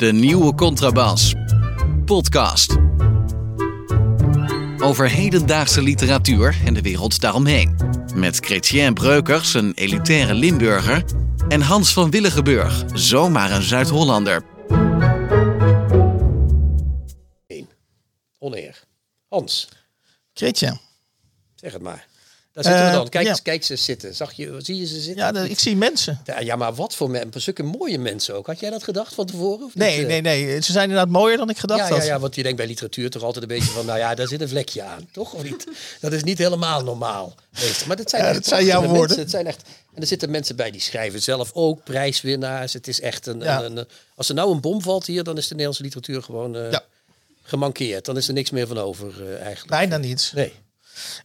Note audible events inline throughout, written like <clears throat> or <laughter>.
De nieuwe contrabas. Podcast. Over hedendaagse literatuur en de wereld daaromheen. Met Chrétien Breukers, een elitaire Limburger. En Hans van Willigenburg, zomaar een Zuid-Hollander. Oneer. Hans, Kretje. zeg het maar. Daar zitten we Eh, dan. Kijk, ja. kijk ze zitten. Zag je, zie je ze zitten? Ja, ik zie mensen. Ja, ja, maar wat voor mensen. Zulke mooie mensen ook. Had jij dat gedacht van tevoren? Of Nee, niet? nee, nee. Ze zijn inderdaad mooier dan ik gedacht Ja, ja, had. ja, want je denkt bij literatuur toch altijd een beetje van, nou ja, daar zit een vlekje aan, toch? Of niet? Dat is niet helemaal normaal. Maar dat zijn, Ja, dat zijn jouw woorden. Het zijn echt, en er zitten mensen bij die schrijven zelf ook, prijswinnaars. Het is echt een, een, een- als er nou een bom valt hier, dan is de Nederlandse literatuur gewoon eh, gemankeerd. Dan is er niks meer van over eh, eigenlijk. Bijna niets. Nee.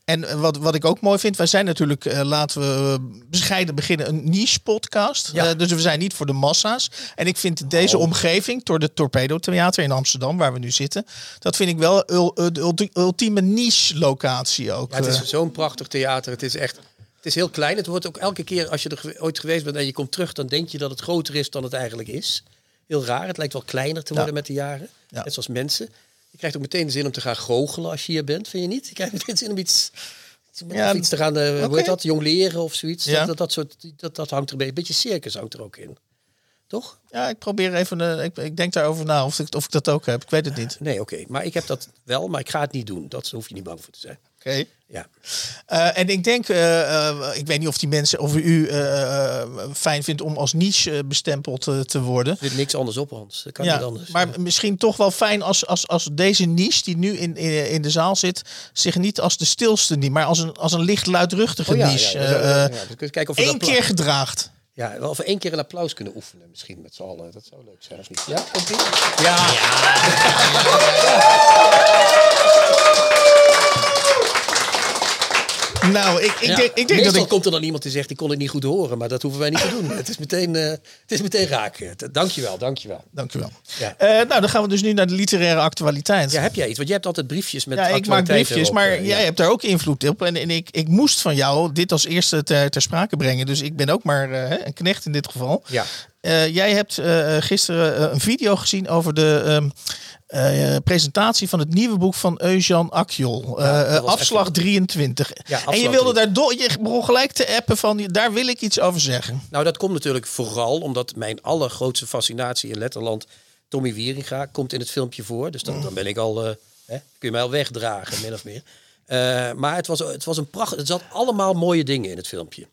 En eh, wat, wat ik ook mooi vind, wij zijn natuurlijk, eh, laten we eh, bescheiden beginnen, een niche podcast. Ja. Dus we zijn niet voor de massa's. En ik vind deze Oh. omgeving, door de Torpedo Theater in Amsterdam, waar we nu zitten, dat vind ik wel de ulti- ultieme niche locatie ook. Ja, het is zo'n prachtig theater. Het is echt. Het is heel klein. Het wordt ook elke keer als je er ooit geweest bent en je komt terug, dan denk je dat het groter is dan het eigenlijk is. Heel raar. Het lijkt wel kleiner te worden Ja. met de jaren. Ja. Net zoals mensen. Je krijgt ook meteen de zin om te gaan goochelen als je hier bent, vind je niet? Je krijgt meteen zin om iets, Ja, iets te gaan, eh, hoe heet dat, jong leren of zoiets. Ja. Dat, dat, dat, soort, dat, dat hangt er een beetje, een beetje circus hangt er ook in. Toch? Ja, ik probeer even, eh, ik, ik denk daarover na of ik, of ik dat ook heb. Ik weet het niet. Nee, oké. Maar ik heb dat wel, maar ik ga het niet doen. Dat hoef je niet bang voor te zijn. Oké. Ja. Eh, en ik denk, eh, eh, ik weet niet of die mensen, of u fijn vindt om als niche bestempeld te worden. Er zit niks anders op, Hans. Dat kan Ja, niet anders. maar misschien toch wel fijn als, als, als deze niche die nu in, in, in de zaal zit, zich niet als de stilste niet, maar als een, als een licht luidruchtige Oh ja, niche ja, eh, eh, kijken of we één keer gedraagt. Ja, wel of we één keer een applaus kunnen oefenen, misschien met z'n allen. Dat zou leuk zijn, of niet? Ja, komt ie? Ja. <laughs> Nou, ik, ik Ja. denk, ik denk dat ik... komt er dan iemand die zegt, die kon het niet goed horen. Maar dat hoeven wij niet te doen. Het is meteen, eh, het is meteen raak. Eh, Dankjewel, dankjewel. Dank u wel. Ja. Eh, nou, dan gaan we dus nu naar de literaire actualiteit. Ja, heb jij iets? Want jij hebt altijd briefjes met Ja, ik maak briefjes, erop, maar jij ja. hebt daar ook invloed op. En, en ik, ik moest van jou dit als eerste ter, ter sprake brengen. Dus ik ben ook maar een knecht in dit geval. Ja. Eh, jij hebt eh, gisteren eh, een video gezien over de ehm, eh, presentatie van het nieuwe boek van Eusjan Akjol. Ja, afslag echt- 23. Ja, en je wilde daar door, je begon gelijk te appen van, daar wil ik iets over zeggen. Nou, dat komt natuurlijk vooral omdat mijn allergrootste fascinatie in Letterland, Tommy Wieringa, komt in het filmpje voor. Dus dan, dan ben ik al, hè, kun je mij al wegdragen, min of meer. Maar het was, het was een pracht. Het zat allemaal mooie dingen in het filmpje.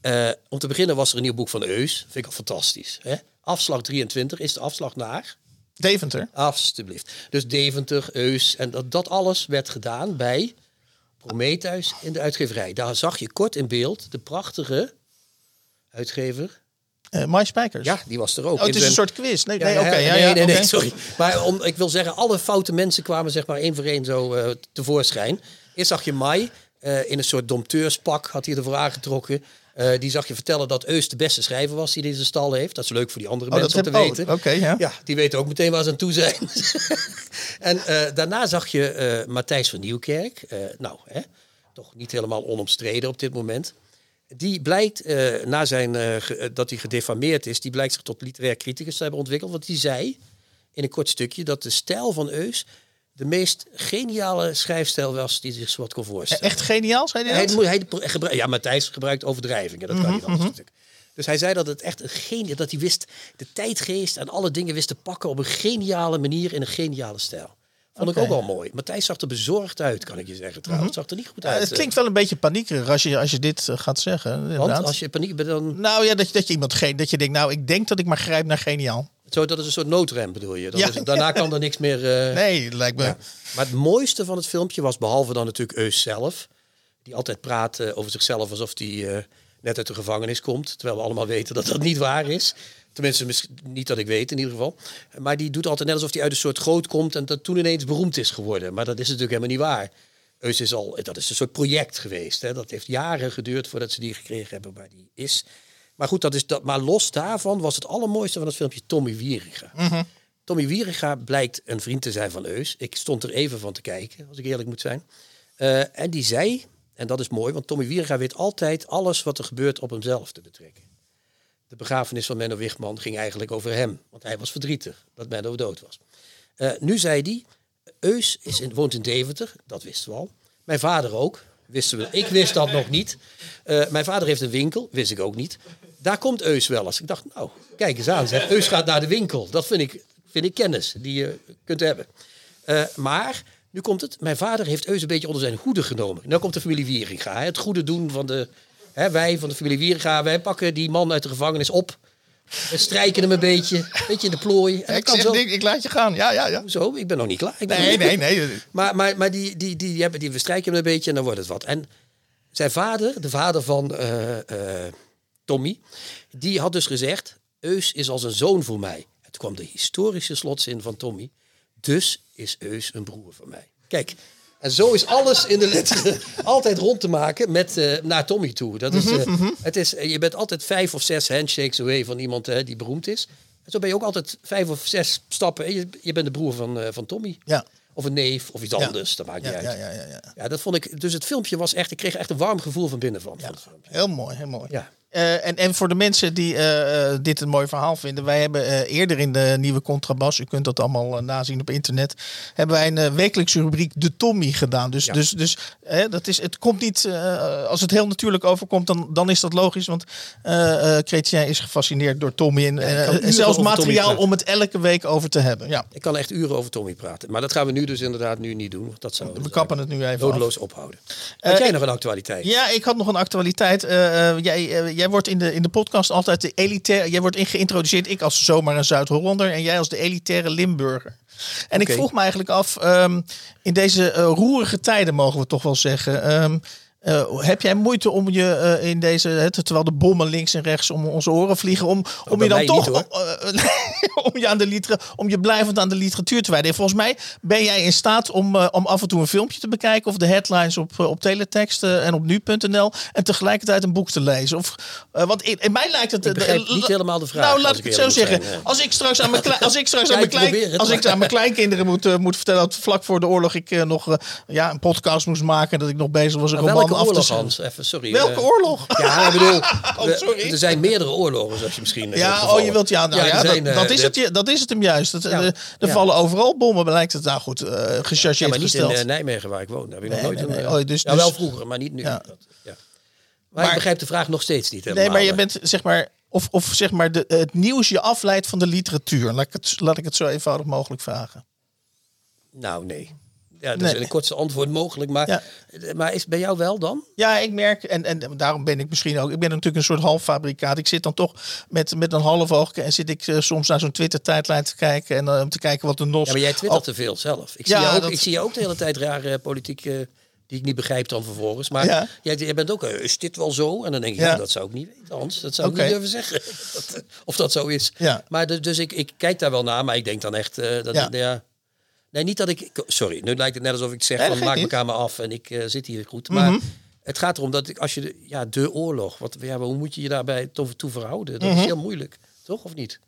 Eh, om te beginnen was er een nieuw boek van Eus. Vind ik al fantastisch. Hè? Afslag 23 is de afslag naar. Deventer. Alsjeblieft. Dus Deventer, Eus. En dat, dat alles werd gedaan bij Prometheus in de uitgeverij. Daar zag je kort in beeld de prachtige uitgever. Eh Mai Spijkers. Ja, die was er ook. Oh, het is een soort quiz. Nee, Ja, nee, ja, nee, ja, nee, nee, sorry. Maar om, ik wil zeggen, alle foute mensen kwamen zeg maar één voor één zo eh, tevoorschijn. Eerst zag je Mai in een soort dompteurspak, had hij ervoor aangetrokken. Eh, die zag je vertellen dat Eus de beste schrijver was die deze stal heeft. Dat is leuk voor die andere Oh, mensen om te oh, weten. ja. ja, die weten ook meteen waar ze aan toe zijn. <laughs> en eh, daarna zag je eh, Matthijs van Nieuwkerk. Nou, hè, toch niet helemaal onomstreden op dit moment. Die blijkt, na zijn, dat hij gedefameerd is, die blijkt zich tot literair criticus te hebben ontwikkeld. Want die zei in een kort stukje dat de stijl van Eus de meest geniale schrijfstijl was die zich zo wat kon voorstellen. Echt geniaal, zei hij dat? hij ja, Matthijs gebruikt overdrijvingen. Dat Mhm, kan niet anders natuurlijk. Dus hij zei dat het echt een genie, dat hij wist de tijdgeest en alle dingen wist te pakken op een geniale manier in een geniale stijl. Vond. Mhm. ik ook wel mooi. Matthijs zag er bezorgd uit, kan ik je zeggen. Trouwens, het zag er niet goed Ja, uit. het klinkt wel een beetje paniekerig als je, als je dit eh, gaat zeggen. eh, want inderdaad. als je paniek bent, dan Nou ja, dat, je- dat je iemand ge- dat je denkt, nou, ik denk dat ik maar grijp naar geniaal. Zo, dat is een soort noodrem, bedoel je. Dan Ja. is- <laughs> daarna kan er niks meer. eh, Nee, lijkt me. Ja. Maar het mooiste van het filmpje was, behalve dan natuurlijk Eus zelf, die altijd praat eh, over zichzelf alsof hij eh, net uit de gevangenis komt, terwijl we allemaal weten dat dat niet waar is. Tenminste, niet dat ik weet in ieder geval. Maar die doet altijd net alsof hij uit een soort groot komt en dat toen ineens beroemd is geworden. Maar dat is natuurlijk helemaal niet waar. Eus is al, dat is een soort project geweest. Hè. Dat heeft jaren geduurd voordat ze die gekregen hebben waar die is. Maar goed, dat is dat, maar los daarvan was het allermooiste van het filmpje Tommy Wieringa. Tommy Wieringa blijkt een vriend te zijn van Eus. Ik stond er even van te kijken, als ik eerlijk moet zijn. Eh, en die zei, en dat is mooi, want Tommy Wieringa weet altijd alles wat er gebeurt op hemzelf te betrekken. de begrafenis van Menno Wichman ging eigenlijk over hem. Want hij was verdrietig dat Menno dood was. Eh, nu zei hij, Eus is in, woont in Deventer, dat wisten we al. Mijn vader ook, wisten we. Ik wist dat nog niet. Eh, mijn vader heeft een winkel, wist ik ook niet. Daar komt Eus wel eens. Ik dacht, nou, kijk eens aan. Eus gaat naar de winkel. Dat vind ik, vind ik kennis die je kunt hebben. Eh, maar nu komt het. Mijn vader heeft Eus een beetje onder zijn hoede genomen. Nu komt de familie Wieringa. Het goede doen van de... Hè, wij van de familie Wieringa, wij pakken die man uit de gevangenis op. We strijken hem een beetje. Beetje in de plooi. En Ik, kan zo. niks, ik laat je gaan. Ja, ja, ja. Zo, ik ben nog niet klaar. Ik Nee, nee, nee. Maar, maar, maar die, die, die, die, hebben, die bestrijken hem een beetje en dan wordt het wat. En zijn vader, de vader van eh, eh, Tommy, die had dus gezegd... Eus is als een zoon voor mij. Toen kwam de historische slotzin van Tommy. Dus is Eus een broer van mij. Kijk, en zo is alles in de letteren <laughs> altijd rond te maken met, eh, naar Tommy toe. Dat is, Mhm, eh, het is, je bent altijd vijf of zes handshakes away van iemand eh, die beroemd is. En zo ben je ook altijd vijf of zes stappen. en Je, je bent de broer van, eh, van Tommy. Ja. Of een neef, of iets Ja. anders. Dat maakt niet Ja, uit. ja, Ja, ja, ja, ja. dat vond ik. Dus het filmpje was echt. Ik kreeg echt een warm gevoel van binnen van. filmpje. Heel mooi, heel mooi. Ja. Eh, en, en voor de mensen die eh, eh, dit een mooi verhaal vinden, wij hebben eerder in de nieuwe Contrabas, u kunt dat allemaal nazien op internet, hebben wij een wekelijkse rubriek De Tommy gedaan. Dus, Ja. dus, dus dat is, het komt niet, als het heel natuurlijk overkomt, dan, dan is dat logisch, want Chrétien is gefascineerd door Tommy en, en zelfs materiaal om het elke week over te hebben. Ja, Ik kan echt uren over Tommy praten. Maar dat gaan we nu dus inderdaad nu niet doen. Want dat zou we kappen het nu even nodeloos ophouden. Had jij nog een actualiteit? Ja, ik had nog een actualiteit. Jij, jij wordt in de, in de podcast altijd de elitaire. Jij wordt in geïntroduceerd. Ik als zomaar een Zuid-Hollander en jij als de elitaire Limburger. En ik vroeg me eigenlijk af, ehm, in deze eh, roerige tijden mogen we toch wel zeggen. ehm, eh, heb jij moeite om je eh, in deze, terwijl de bommen links en rechts om onze oren vliegen, om, om je dan toch niet, eh, <laughs> om je aan de liter, om je blijvend aan de literatuur te wijden? En volgens mij ben jij in staat om, om af en toe een filmpje te bekijken of de headlines op, op teletext eh, en op nu.nl en tegelijkertijd een boek te lezen. Of, want in, in mij lijkt het. Ik niet helemaal de vraag, Nou, laat ik het zo zeggen. zijn. Als ik straks aan mijn, als ik straks aan mijn, ik probeer klein, het, als ik maar- aan mijn kleinkinderen moet, moet vertellen dat vlak voor de oorlog ik nog ja, een podcast moest maken, dat ik nog bezig was een roman welke af te. Hans? Even, sorry. Welke eh, oorlog? <laughs> Ja, ik bedoel, <laughs> Oh, sorry. er zijn meerdere oorlogen, zoals je misschien. eh, Ja, oh, je wilt ja, nou ja, er zijn, dat, eh, dat, is het, dat is het hem juist. Dat, Ja. er Ja. vallen overal bommen, lijkt het. Nou goed, Ja, gechargeerd maar niet in eh, Nijmegen waar ik woon. Daar heb ik nog Nee, nooit nee, nee. Oh, dus- ja, wel dus- vroeger, maar niet nu. Ja. Dat, ja. Maar, Maar- ik begrijp de vraag nog steeds niet helemaal. Nee, maar je bent zeg maar. Of, of zeg maar de, het nieuws je afleidt van de literatuur. Laat ik het, laat ik het zo eenvoudig mogelijk vragen. Nou, nee. Ja, dat Nee. is een kortste antwoord mogelijk. Maar, Ja. maar is bij jou wel dan? Ja, ik merk, en, en daarom ben ik misschien ook. Ik ben natuurlijk een soort halffabrikaat. Ik zit dan toch met, met een half oog. En zit ik eh, soms naar zo'n Twitter-tijdlijn te kijken. En eh, om te kijken wat de NOS. Ja, maar jij twittert Oh, te veel zelf. Ik, Ja, zie, je ook, dat- ik zie je ook de hele tijd rare politiek eh, die ik niet begrijp dan vervolgens. Maar Ja. jij, jij bent ook, is dit wel zo? En dan denk ik, Ja. dat zou ik niet weten, Hans. Dat zou ik niet durven zeggen. <laughs> Of dat zo is. Ja. Maar de- dus ik, ik kijk daar wel naar, maar ik denk dan echt dat Ja. ja. Nee, niet dat ik. Sorry, nu lijkt het net alsof ik zeg van maak niet. kamer af en ik eh, zit hier goed. Maar Mhm. het gaat erom dat ik als je de, ja de oorlog, wat ja, hoe moet je je daarbij toe, toe verhouden? Dat Mhm. is heel moeilijk, toch of niet?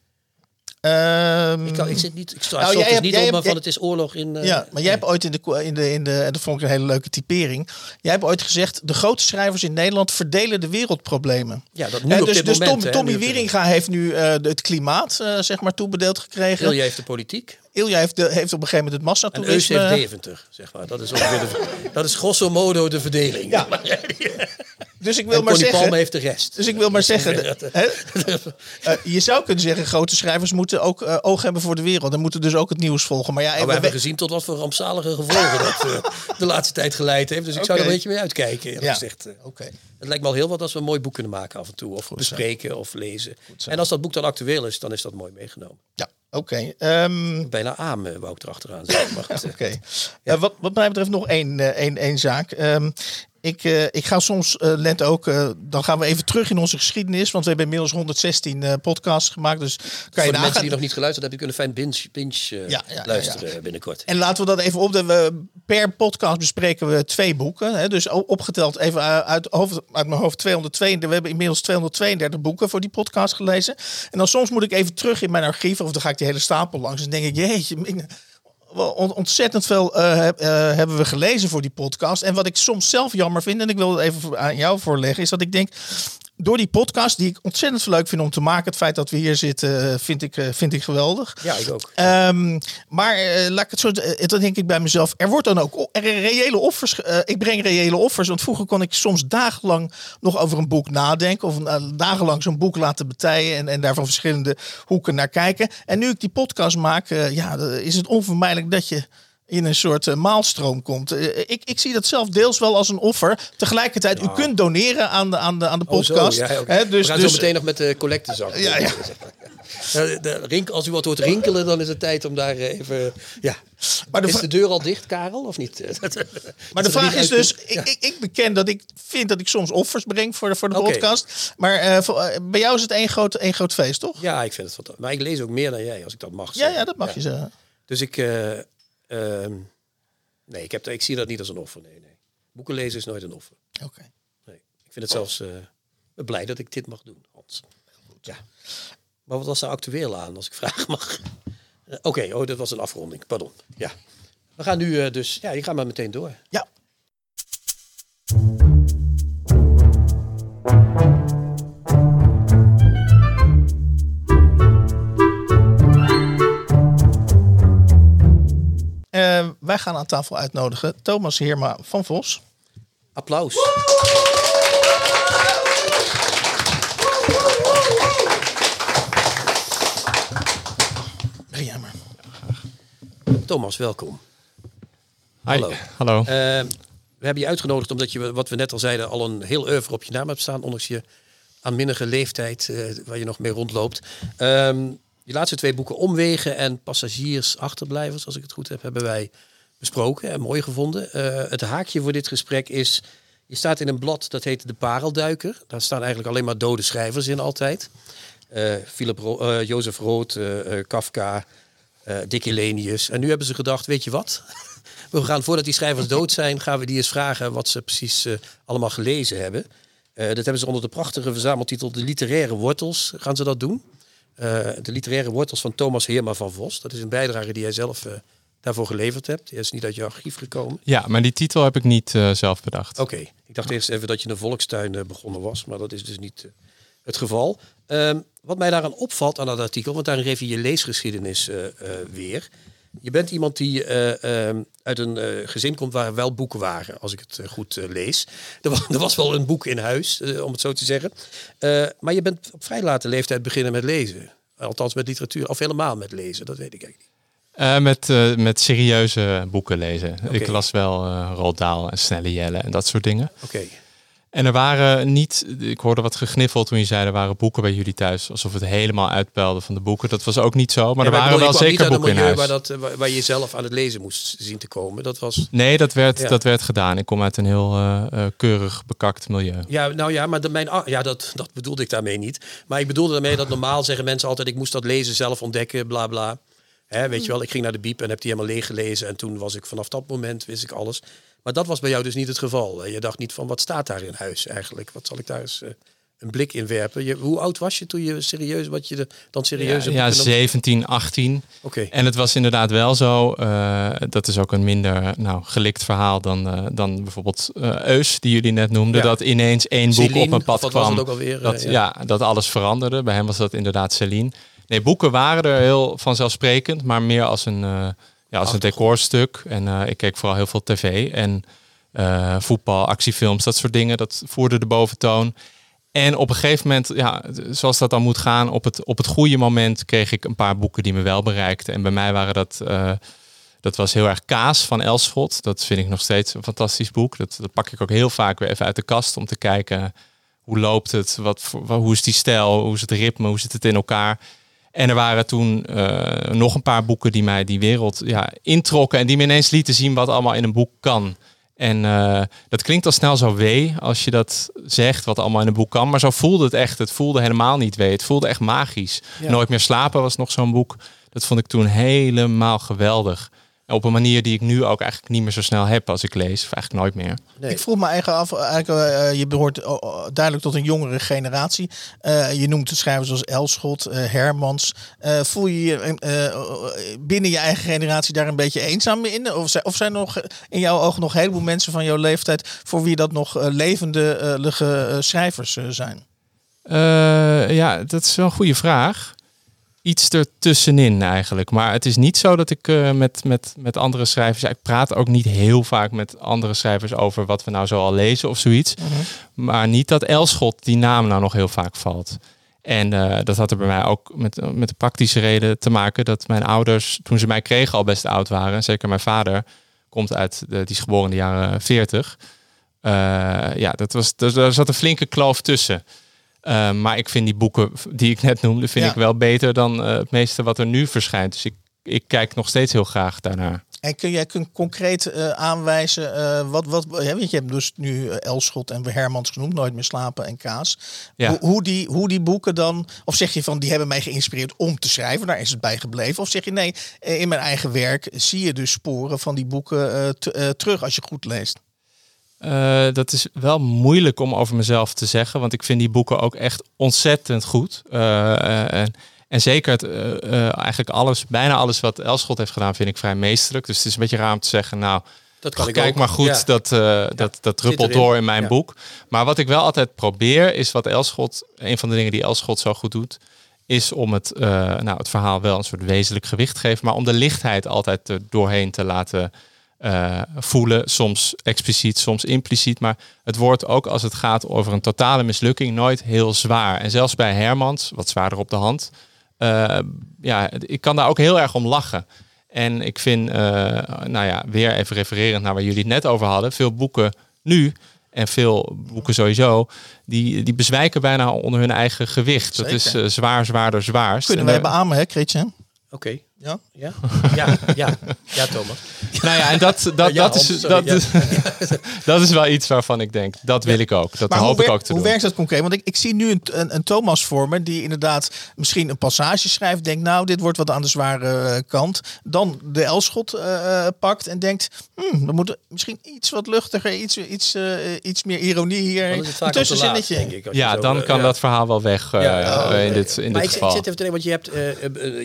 Ehm, Ik, kan, ik zit niet, ik sta Nou, jij hebt- niet jij op, hebt- maar van het is oorlog in. eh, ja, maar jij hebt ooit in de, in de, in de, en dat vond ik een hele leuke typering. Jij hebt ooit gezegd: de grote schrijvers in Nederland verdelen de wereldproblemen. Ja, dat nu Hè, op dus dit dus moment. Tom- hè, Tommy Wieringa heeft nu eh, het klimaat eh, zeg maar toebedeeld gekregen. Ilja heeft de politiek Ilja heeft, de, heeft op een gegeven moment het en Eus massatoerisme. heeft Deventer, zeg maar. Dat is, ongeveer de, <laughs> dat is grosso modo de verdeling. Ja. <laughs> Dus ik wil en maar Connie zeggen. Palme heeft de rest. Dus ik wil maar zeggen, <laughs> eh, je zou kunnen zeggen, grote schrijvers moeten ook eh, oog hebben voor de wereld. En moeten dus ook het nieuws volgen. Maar ja, even we hebben we- gezien tot wat voor rampzalige gevolgen dat eh, <laughs> de laatste tijd geleid heeft. Dus ik zou er een beetje mee uitkijken, Ja. gezegd. Oké. Het lijkt me al heel wat als we een mooi boek kunnen maken af en toe. Of bespreken of lezen. En als dat boek dan actueel is, dan is dat mooi meegenomen. Ja, oké. Ehm, Bijna aam eh, wou ik erachteraan zeggen. <laughs> Oké. Eh, wat, wat mij betreft nog één, één, één zaak. Ehm, ik, eh, ik ga soms, eh Lent ook, eh, dan gaan we even terug in onze geschiedenis. Want we hebben inmiddels 116 eh, podcasts gemaakt. Dus kan je Voor de mensen die nog niet geluisterd hebben, kunnen fijn binge, binge Ja, luisteren binnenkort. En laten we dat even op. We, per podcast bespreken we twee boeken. Hè? Dus opgeteld even uh, uit, hoofd, uit mijn hoofd 232. We hebben inmiddels 232 boeken voor die podcast gelezen. En dan soms moet ik even terug in mijn archief. Of dan ga ik die hele stapel langs. En denk ik, jeetje, ontzettend veel eh, eh, hebben we gelezen voor die podcast. En wat ik soms zelf jammer vind, en ik wil het even aan jou voorleggen, is dat ik denk. Door die podcast, die ik ontzettend leuk vind om te maken. Het feit dat we hier zitten, vind ik, vind ik geweldig. Ja, ik ook. Um, maar uh, laat ik het zo, uh, dan denk ik bij mezelf, er wordt dan ook er reële offers. Uh, ik breng reële offers. Want vroeger kon ik soms dagenlang nog over een boek nadenken. Of dagenlang zo'n boek laten betijen. En, en daar van verschillende hoeken naar kijken. En nu ik die podcast maak, ja, is het onvermijdelijk dat je in een soort uh, maalstroom komt. Uh, ik, ik zie dat zelf deels wel als een offer. Tegelijkertijd, u kunt doneren aan de, aan de, aan de podcast. Oh, zo, ja, okay. He, dus, We gaan dus, zo meteen nog met de collectezak. Ja, ja. De, als u wat hoort rinkelen, dan is het tijd om daar even... Ja. Maar de is de deur al dicht, Karel, of niet? <laughs> maar de vraag is dus, ja. ik, ik, beken dat ik vind dat ik soms offers breng voor de, voor de okay. podcast. Maar uh, voor, uh, bij jou is het één groot, één groot feest, toch? Ja, ik vind het fantastisch. Maar ik lees ook meer dan jij, als ik dat mag ja, zeggen. Ja, dat mag ja. je zeggen. Dus ik... Uh, nee, ik, heb, ik zie dat niet als een offer. Nee, nee. Boeken lezen is nooit een offer. Oké. Okay. Nee, ik vind het zelfs blij dat ik dit mag doen, Hans. Ja. Maar wat was er actueel aan, als ik <laughs> vragen mag? Uh, Oké, okay, oh, dat was een afronding. Pardon. Ja. We gaan nu uh, dus, ja, je gaat maar meteen door. Ja. Wij gaan aan tafel uitnodigen Thomas Heerma van Vos. Applaus. Thomas, welkom. Hi. Hallo. Hallo. Uh, we hebben je uitgenodigd omdat je, wat we net al zeiden, al een heel oeuvre op je naam hebt staan, ondanks je aanminnige leeftijd uh, waar je nog mee rondloopt. Um, je laatste twee boeken, Omwegen en Passagiers Achterblijvers, als ik het goed heb, hebben wij besproken en mooi gevonden. Uh, het haakje voor dit gesprek is, je staat in een blad dat heet De Parelduiker. Daar staan eigenlijk alleen maar dode schrijvers in altijd. Philip Ro Jozef Rood, Kafka, uh, Dick Elenius. En nu hebben ze gedacht, weet je wat? <laughs> we gaan voordat die schrijvers dood zijn, gaan we die eens vragen wat ze precies uh, allemaal gelezen hebben. Uh, dat hebben ze onder de prachtige verzameltitel De Literaire Wortels. Gaan ze dat doen? de Literaire Wortels van Thomas Heerma van Vos. Dat is een bijdrage die jij zelf daarvoor geleverd hebt. Die is niet uit je archief gekomen. Ja, maar die titel heb ik niet zelf bedacht. Oké, ik dacht eerst even dat je een volkstuin begonnen was, maar dat is dus niet het geval. Um, wat mij daaraan opvalt aan dat artikel, want daarin geef je je leesgeschiedenis weer. Je bent iemand die um, uit een gezin komt waar wel boeken waren, als ik het goed lees. Er was, er was, wel een boek in huis, om het zo te zeggen. maar je bent op vrij late leeftijd beginnen met lezen. Althans met literatuur, of helemaal met lezen, dat weet ik eigenlijk niet. Met, uh, met serieuze boeken lezen. Okay. Ik las wel uh, Roald Dahl en Snelle Jelle en dat soort dingen. Oké. Okay. En er waren niet, ik hoorde wat gegniffeld toen je zei er waren boeken bij jullie thuis. Alsof het helemaal uitpeilde van de boeken. Dat was ook niet zo, maar er waren wel zeker boeken in huis. Waar, dat, waar je zelf aan het lezen moest zien te komen. Dat was... Nee, dat werd, ja. dat werd gedaan. Ik kom uit een heel uh, keurig bekakt milieu. Ja, nou ja, maar de, mijn, ja, dat, dat bedoelde ik daarmee niet. Maar ik bedoelde daarmee dat normaal zeggen mensen altijd... ik moest dat lezen zelf ontdekken, bla bla. Hè, weet je wel, ik ging naar de biep en heb die helemaal leeg gelezen. En toen was ik vanaf dat moment, wist ik alles. Maar dat was bij jou dus niet het geval. Je dacht niet van wat staat daar in huis eigenlijk? Wat zal ik daar eens uh, een blik in werpen? Je, hoe oud was je toen je serieus, wat je de, dan serieus... Ja, ja 17, 18. Oké. En het was inderdaad wel zo, uh, dat is ook een minder nou, gelikt verhaal dan, uh, dan bijvoorbeeld Eus, die jullie net noemden. Ja. Dat ineens één boek op een pad kwam. Alweer, dat, ja. ja. dat alles veranderde. Bij hem was dat inderdaad Celine. Nee, boeken waren er heel vanzelfsprekend, maar meer als een ja, als een decorstuk. En uh, ik keek vooral heel veel tv en uh, voetbal, actiefilms, dat soort dingen. Dat voerde de boventoon. En op een gegeven moment, ja, zoals dat dan moet gaan, op het, op het goede moment kreeg ik een paar boeken die me wel bereikten. En bij mij waren dat, dat was heel erg Kaas van Elschot. Dat vind ik nog steeds een fantastisch boek. Dat, dat pak ik ook heel vaak weer even uit de kast om te kijken hoe loopt het, wat, hoe is die stijl, hoe is het ritme, hoe zit het in elkaar. En er waren toen uh, nog een paar boeken die mij die wereld ja, introkken en die me ineens lieten zien wat allemaal in een boek kan. En uh, dat klinkt al snel zo wee als je dat zegt, wat allemaal in een boek kan. Maar zo voelde het echt. Het voelde helemaal niet wee. Het voelde echt magisch. Ja. Nooit meer slapen was nog zo'n boek. Dat vond ik toen helemaal geweldig. Op een manier die ik nu ook eigenlijk niet meer zo snel heb als ik lees. Of eigenlijk nooit meer. Nee. Ik vroeg me eigen af, eigenlijk, uh, je behoort uh, duidelijk tot een jongere generatie. Uh, je noemt de schrijvers zoals Elschot, Hermans. voel je je binnen je eigen generatie daar een beetje eenzaam in? Of zijn, of zijn er nog in jouw ogen nog een heleboel mensen van jouw leeftijd... voor wie dat nog levendige schrijvers zijn? Uh, ja, dat is wel een goede vraag. Iets ertussenin eigenlijk. Maar het is niet zo dat ik uh, met, met, met andere schrijvers. ik praat ook niet heel vaak met andere schrijvers over wat we nou zo al lezen of zoiets. Mm -hmm. Maar niet dat Elschot die naam nou nog heel vaak valt. En uh, dat had er bij mij ook met, met de praktische reden te maken dat mijn ouders, toen ze mij kregen, al best oud waren. Zeker mijn vader komt uit, de, die is geboren in de jaren 40. Uh, ja, dat was, dus, daar zat een flinke kloof tussen. Uh, maar ik vind die boeken die ik net noemde, vind Ja. ik wel beter dan uh, het meeste wat er nu verschijnt. Dus ik, ik kijk nog steeds heel graag daarnaar. En kun jij kun concreet uh, aanwijzen uh, wat, wat ja, want je hebt dus nu uh, Elschot en Hermans genoemd, Nooit meer slapen en Kaas. Ja. Hoe, hoe, die, hoe die boeken dan, of zeg je van die hebben mij geïnspireerd om te schrijven, daar is het bij gebleven. Of zeg je nee, eh, in mijn eigen werk zie je dus sporen van die boeken terug als je goed leest. Uh, dat is wel moeilijk om over mezelf te zeggen, want ik vind die boeken ook echt ontzettend goed. Uh, en, en zeker het, uh, eigenlijk alles, bijna alles wat Elschot heeft gedaan, vind ik vrij meesterlijk. Dus het is een beetje raar om te zeggen, nou, dat kan ik kijk ook. maar goed, Ja. dat, uh, dat, dat druppelt door in mijn Ja. boek. Maar wat ik wel altijd probeer, is wat Elschot, een van de dingen die Elschot zo goed doet, is om het, nou, het verhaal wel een soort wezenlijk gewicht te geven, maar om de lichtheid altijd er doorheen te laten uh, voelen. Soms expliciet, soms impliciet. Maar het wordt ook als het gaat over een totale mislukking nooit heel zwaar. En zelfs bij Hermans, wat zwaarder op de hand. Uh, ja, ik kan daar ook heel erg om lachen. En ik vind, uh, nou ja, weer even refererend naar waar jullie het net over hadden. Veel boeken nu en veel boeken sowieso, die, die bezwijken bijna onder hun eigen gewicht. Dat is uh, zwaar, zwaarder, zwaarst. Kunnen En, wij eh, beamen, hè, Christian? Oké. Ja? Ja? <laughs> Ja, ja, ja, Thomas. <laughs> Nou ja, en dat, dat, Ja, dat, is, Hans, sorry, dat, <laughs> dat is wel iets waarvan ik denk, dat wil ik ook. Dat Maar hoop hoe, ik werkt- ook te hoe doen. werkt dat concreet? Want ik, ik zie nu een, een, een Thomas voor me die inderdaad misschien een passage schrijft. Denkt, nou, dit wordt wat aan de zware eh, kant. Dan de Elschot eh, eh, pakt en denkt, hmm, we moeten misschien iets wat luchtiger, iets, iets, eh, iets meer ironie hier. Is een laat, tussenzinnetje. denk ik. als je Ja, zo, dan kan ja. dat verhaal wel weg Ja, in dit, in maar dit ik, ik geval. zit even te denken, want je hebt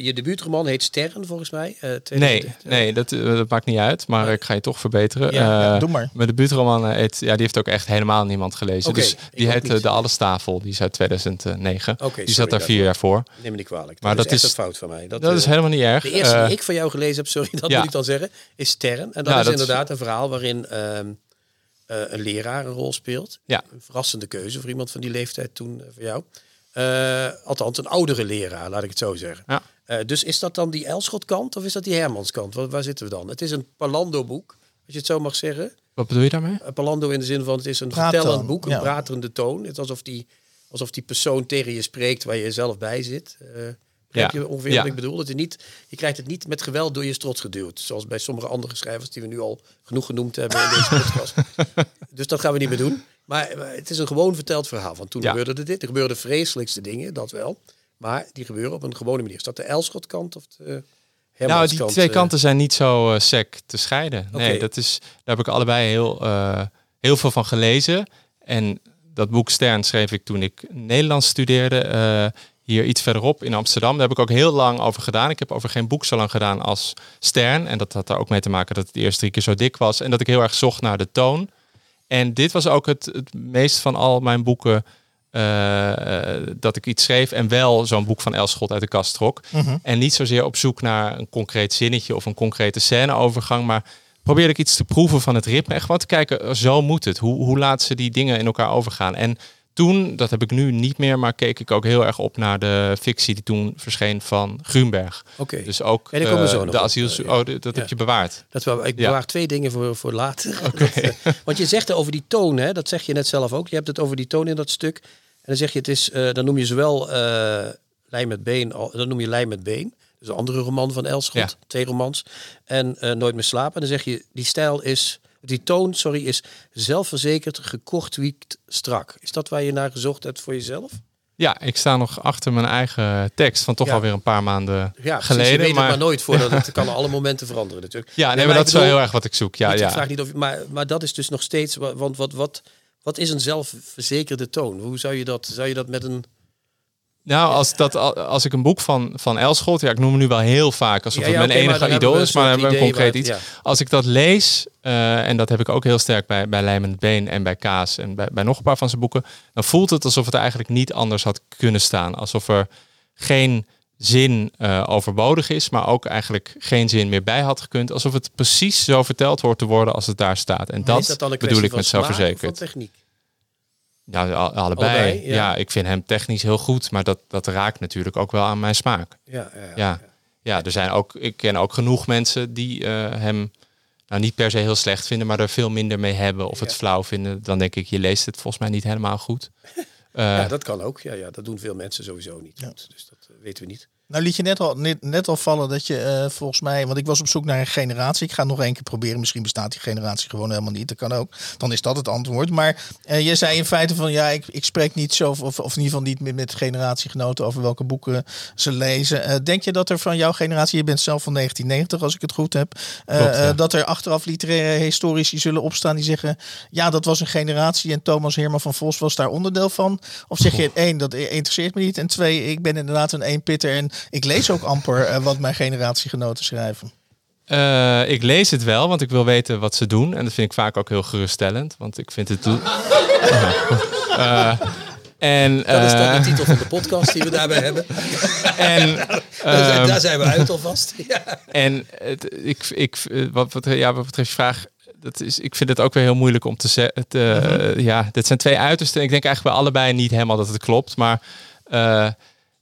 je debuutroman heet Volgens mij. eh, Nee, 2000. nee dat, eh, dat maakt niet uit, maar ik ga je toch verbeteren. Ja, ja, Eh, doe maar. Mijn debuutroman eh, heet, ja, die heeft ook echt helemaal niemand gelezen. Oké, dus die heet eh, niet. De Allestafel, die is uit 2009. Oké, die sorry zat daar vier jaar voor. Neem me niet kwalijk. Maar dat, dat is echt is- een fout van mij. Dat, Dat eh, is helemaal niet erg. De eerste Eh, die ik van jou gelezen heb, sorry, dat ja. moet ik dan zeggen, is Sterren. En dat Ja, is dat is- inderdaad een verhaal waarin ehm, eh, een leraar een rol speelt. Ja. Een verrassende keuze voor iemand van die leeftijd toen eh, voor jou. Eh, althans, een oudere leraar, laat ik het zo zeggen. Ja. Eh, dus is dat dan die Elschot-kant of is dat die Hermans-kant? Waar, waar zitten we dan? Het is een Palando-boek, als je het zo mag zeggen. Wat bedoel je daarmee? Een Palando in de zin van het is een vertellend boek, een ja. praterende toon. Het is alsof die, alsof die persoon tegen je spreekt waar je zelf bij zit. Eh Begrijp Ja. je ongeveer Ja. wat ik bedoel? Het is niet, je krijgt het niet met geweld door je strot geduwd. Zoals bij sommige andere schrijvers die we nu al genoeg genoemd hebben in deze podcast. <laughs> dus dat gaan we niet meer doen. Maar, maar het is een gewoon verteld verhaal. Van toen Ja. gebeurde er dit. Er gebeurden vreselijkste dingen, dat wel. Maar die gebeuren op een gewone manier. Is dat de Elschot-kant of de Nou, die twee eh? kanten zijn niet zo eh, sec te scheiden. Nee, dat is, daar heb ik allebei heel, eh, heel veel van gelezen. En dat boek Stern schreef ik toen ik Nederlands studeerde. hier iets verderop in Amsterdam. Daar heb ik ook heel lang over gedaan. Ik heb over geen boek zo lang gedaan als Stern. En dat had daar ook mee te maken dat het de eerste drie keer zo dik was. En dat ik heel erg zocht naar de toon. En dit was ook het, het meest van al mijn boeken eh, eh, dat ik iets schreef en wel zo'n boek van Elschot uit de kast trok. En niet zozeer op zoek naar een concreet zinnetje of een concrete scèneovergang, maar probeerde ik iets te proeven van het ritme. Echt wat te kijken, zo moet het. Hoe, hoe laat ze die dingen in elkaar overgaan? En toen, dat heb ik nu niet meer, maar keek ik ook heel erg op naar de fictie die toen verscheen van Grunberg. Oké. Dus ook En eh, nog de ja. Oh, dat Ja. heb je bewaard. Dat wel, ik Ja. bewaar twee dingen voor, voor later. <laughs> Dat, eh, want je zegt er over die toon, hè, dat zeg je net zelf ook. Je hebt het over die toon in dat stuk. En dan zeg je, het is, eh, dan noem je zowel Lijn met Been, dan noem je Lijn met Been. Dus een andere roman van Elschot, twee romans. En Nooit meer slapen. En dan zeg je, die stijl is, die toon, sorry, is zelfverzekerd, gekortwiekt, strak. Is dat waar je naar gezocht hebt voor jezelf? Ja, ik sta nog achter mijn eigen tekst van toch Ja. alweer een paar maanden Ja, geleden. je weet maar... het maar nooit voordat het <laughs> kan alle momenten veranderen natuurlijk. Ja, nee, Nee, maar dat is wel heel erg wat ik zoek. Ja, Niet, ja. Ik vraag niet of, maar, maar dat is dus nog steeds. wa- Want wat, wat, wat is een zelfverzekerde toon? Hoe zou je dat? Zou je dat met een. Nou, als, dat, als ik een boek van, van Elschot, ja, ik noem hem nu wel heel vaak alsof Ja, ja, het mijn enige idool is, maar hebben we een concreet iets. Als ik dat lees, eh, en dat heb ik ook heel sterk bij, bij Lijmend Been en bij Kaas en bij, bij nog een paar van zijn boeken, dan voelt het alsof het eigenlijk niet anders had kunnen staan. Alsof er geen zin eh, overbodig is, maar ook eigenlijk geen zin meer bij had gekund. Alsof het precies zo verteld hoort te worden als het daar staat. En dat, bedoel ik met zelfverzekerd. van techniek? Ja, al- allebei. Allebei, ja. ja. ik vind hem technisch heel goed, maar dat, dat raakt natuurlijk ook wel aan mijn smaak. Ja, ja, ja. Ja, ja er zijn ook, ik ken ook genoeg mensen die eh, hem nou, niet per se heel slecht vinden, maar er veel minder mee hebben of het flauw vinden. Dan denk ik, je leest het volgens mij niet helemaal goed. <laughs> Eh, Ja, dat kan ook. Ja, ja, dat doen veel mensen sowieso niet. goed. Dus dat eh, weten we niet. Nou liet je net al, net, net al vallen dat je eh, volgens mij, want ik was op zoek naar een generatie. Ik ga het nog één keer proberen. Misschien bestaat die generatie gewoon helemaal niet. Dat kan ook. Dan is dat het antwoord. Maar eh, je zei in feite van ja, ik, ik spreek niet zo, of, of in ieder geval niet met, met generatiegenoten over welke boeken ze lezen. Eh, denk je dat er van jouw generatie, je bent zelf van 1990 als ik het goed heb, Klopt, ja. dat er achteraf literaire historici zullen opstaan die zeggen ja, dat was een generatie en Thomas Herman van Vos was daar onderdeel van? Of zeg je één, dat interesseert me niet en twee, ik ben inderdaad een eenpitter en ik lees ook amper eh, wat mijn generatiegenoten schrijven. eh, ik lees het wel, want ik wil weten wat ze doen. En dat vind ik vaak ook heel geruststellend, want ik vind het... <laughs> Eh, en, Dat is dan de titel van de podcast die we daarbij hebben. <laughs> en, <laughs> Daar zijn, ehm, daar zijn we uit alvast. Ja. En het, ik, ik, wat, wat, ja, wat betreft je vraag, dat is, ik vind het ook weer heel moeilijk om te zeggen. Mhm. Ja, dit zijn twee uitersten. Ik denk eigenlijk bij allebei niet helemaal dat het klopt. Maar eh,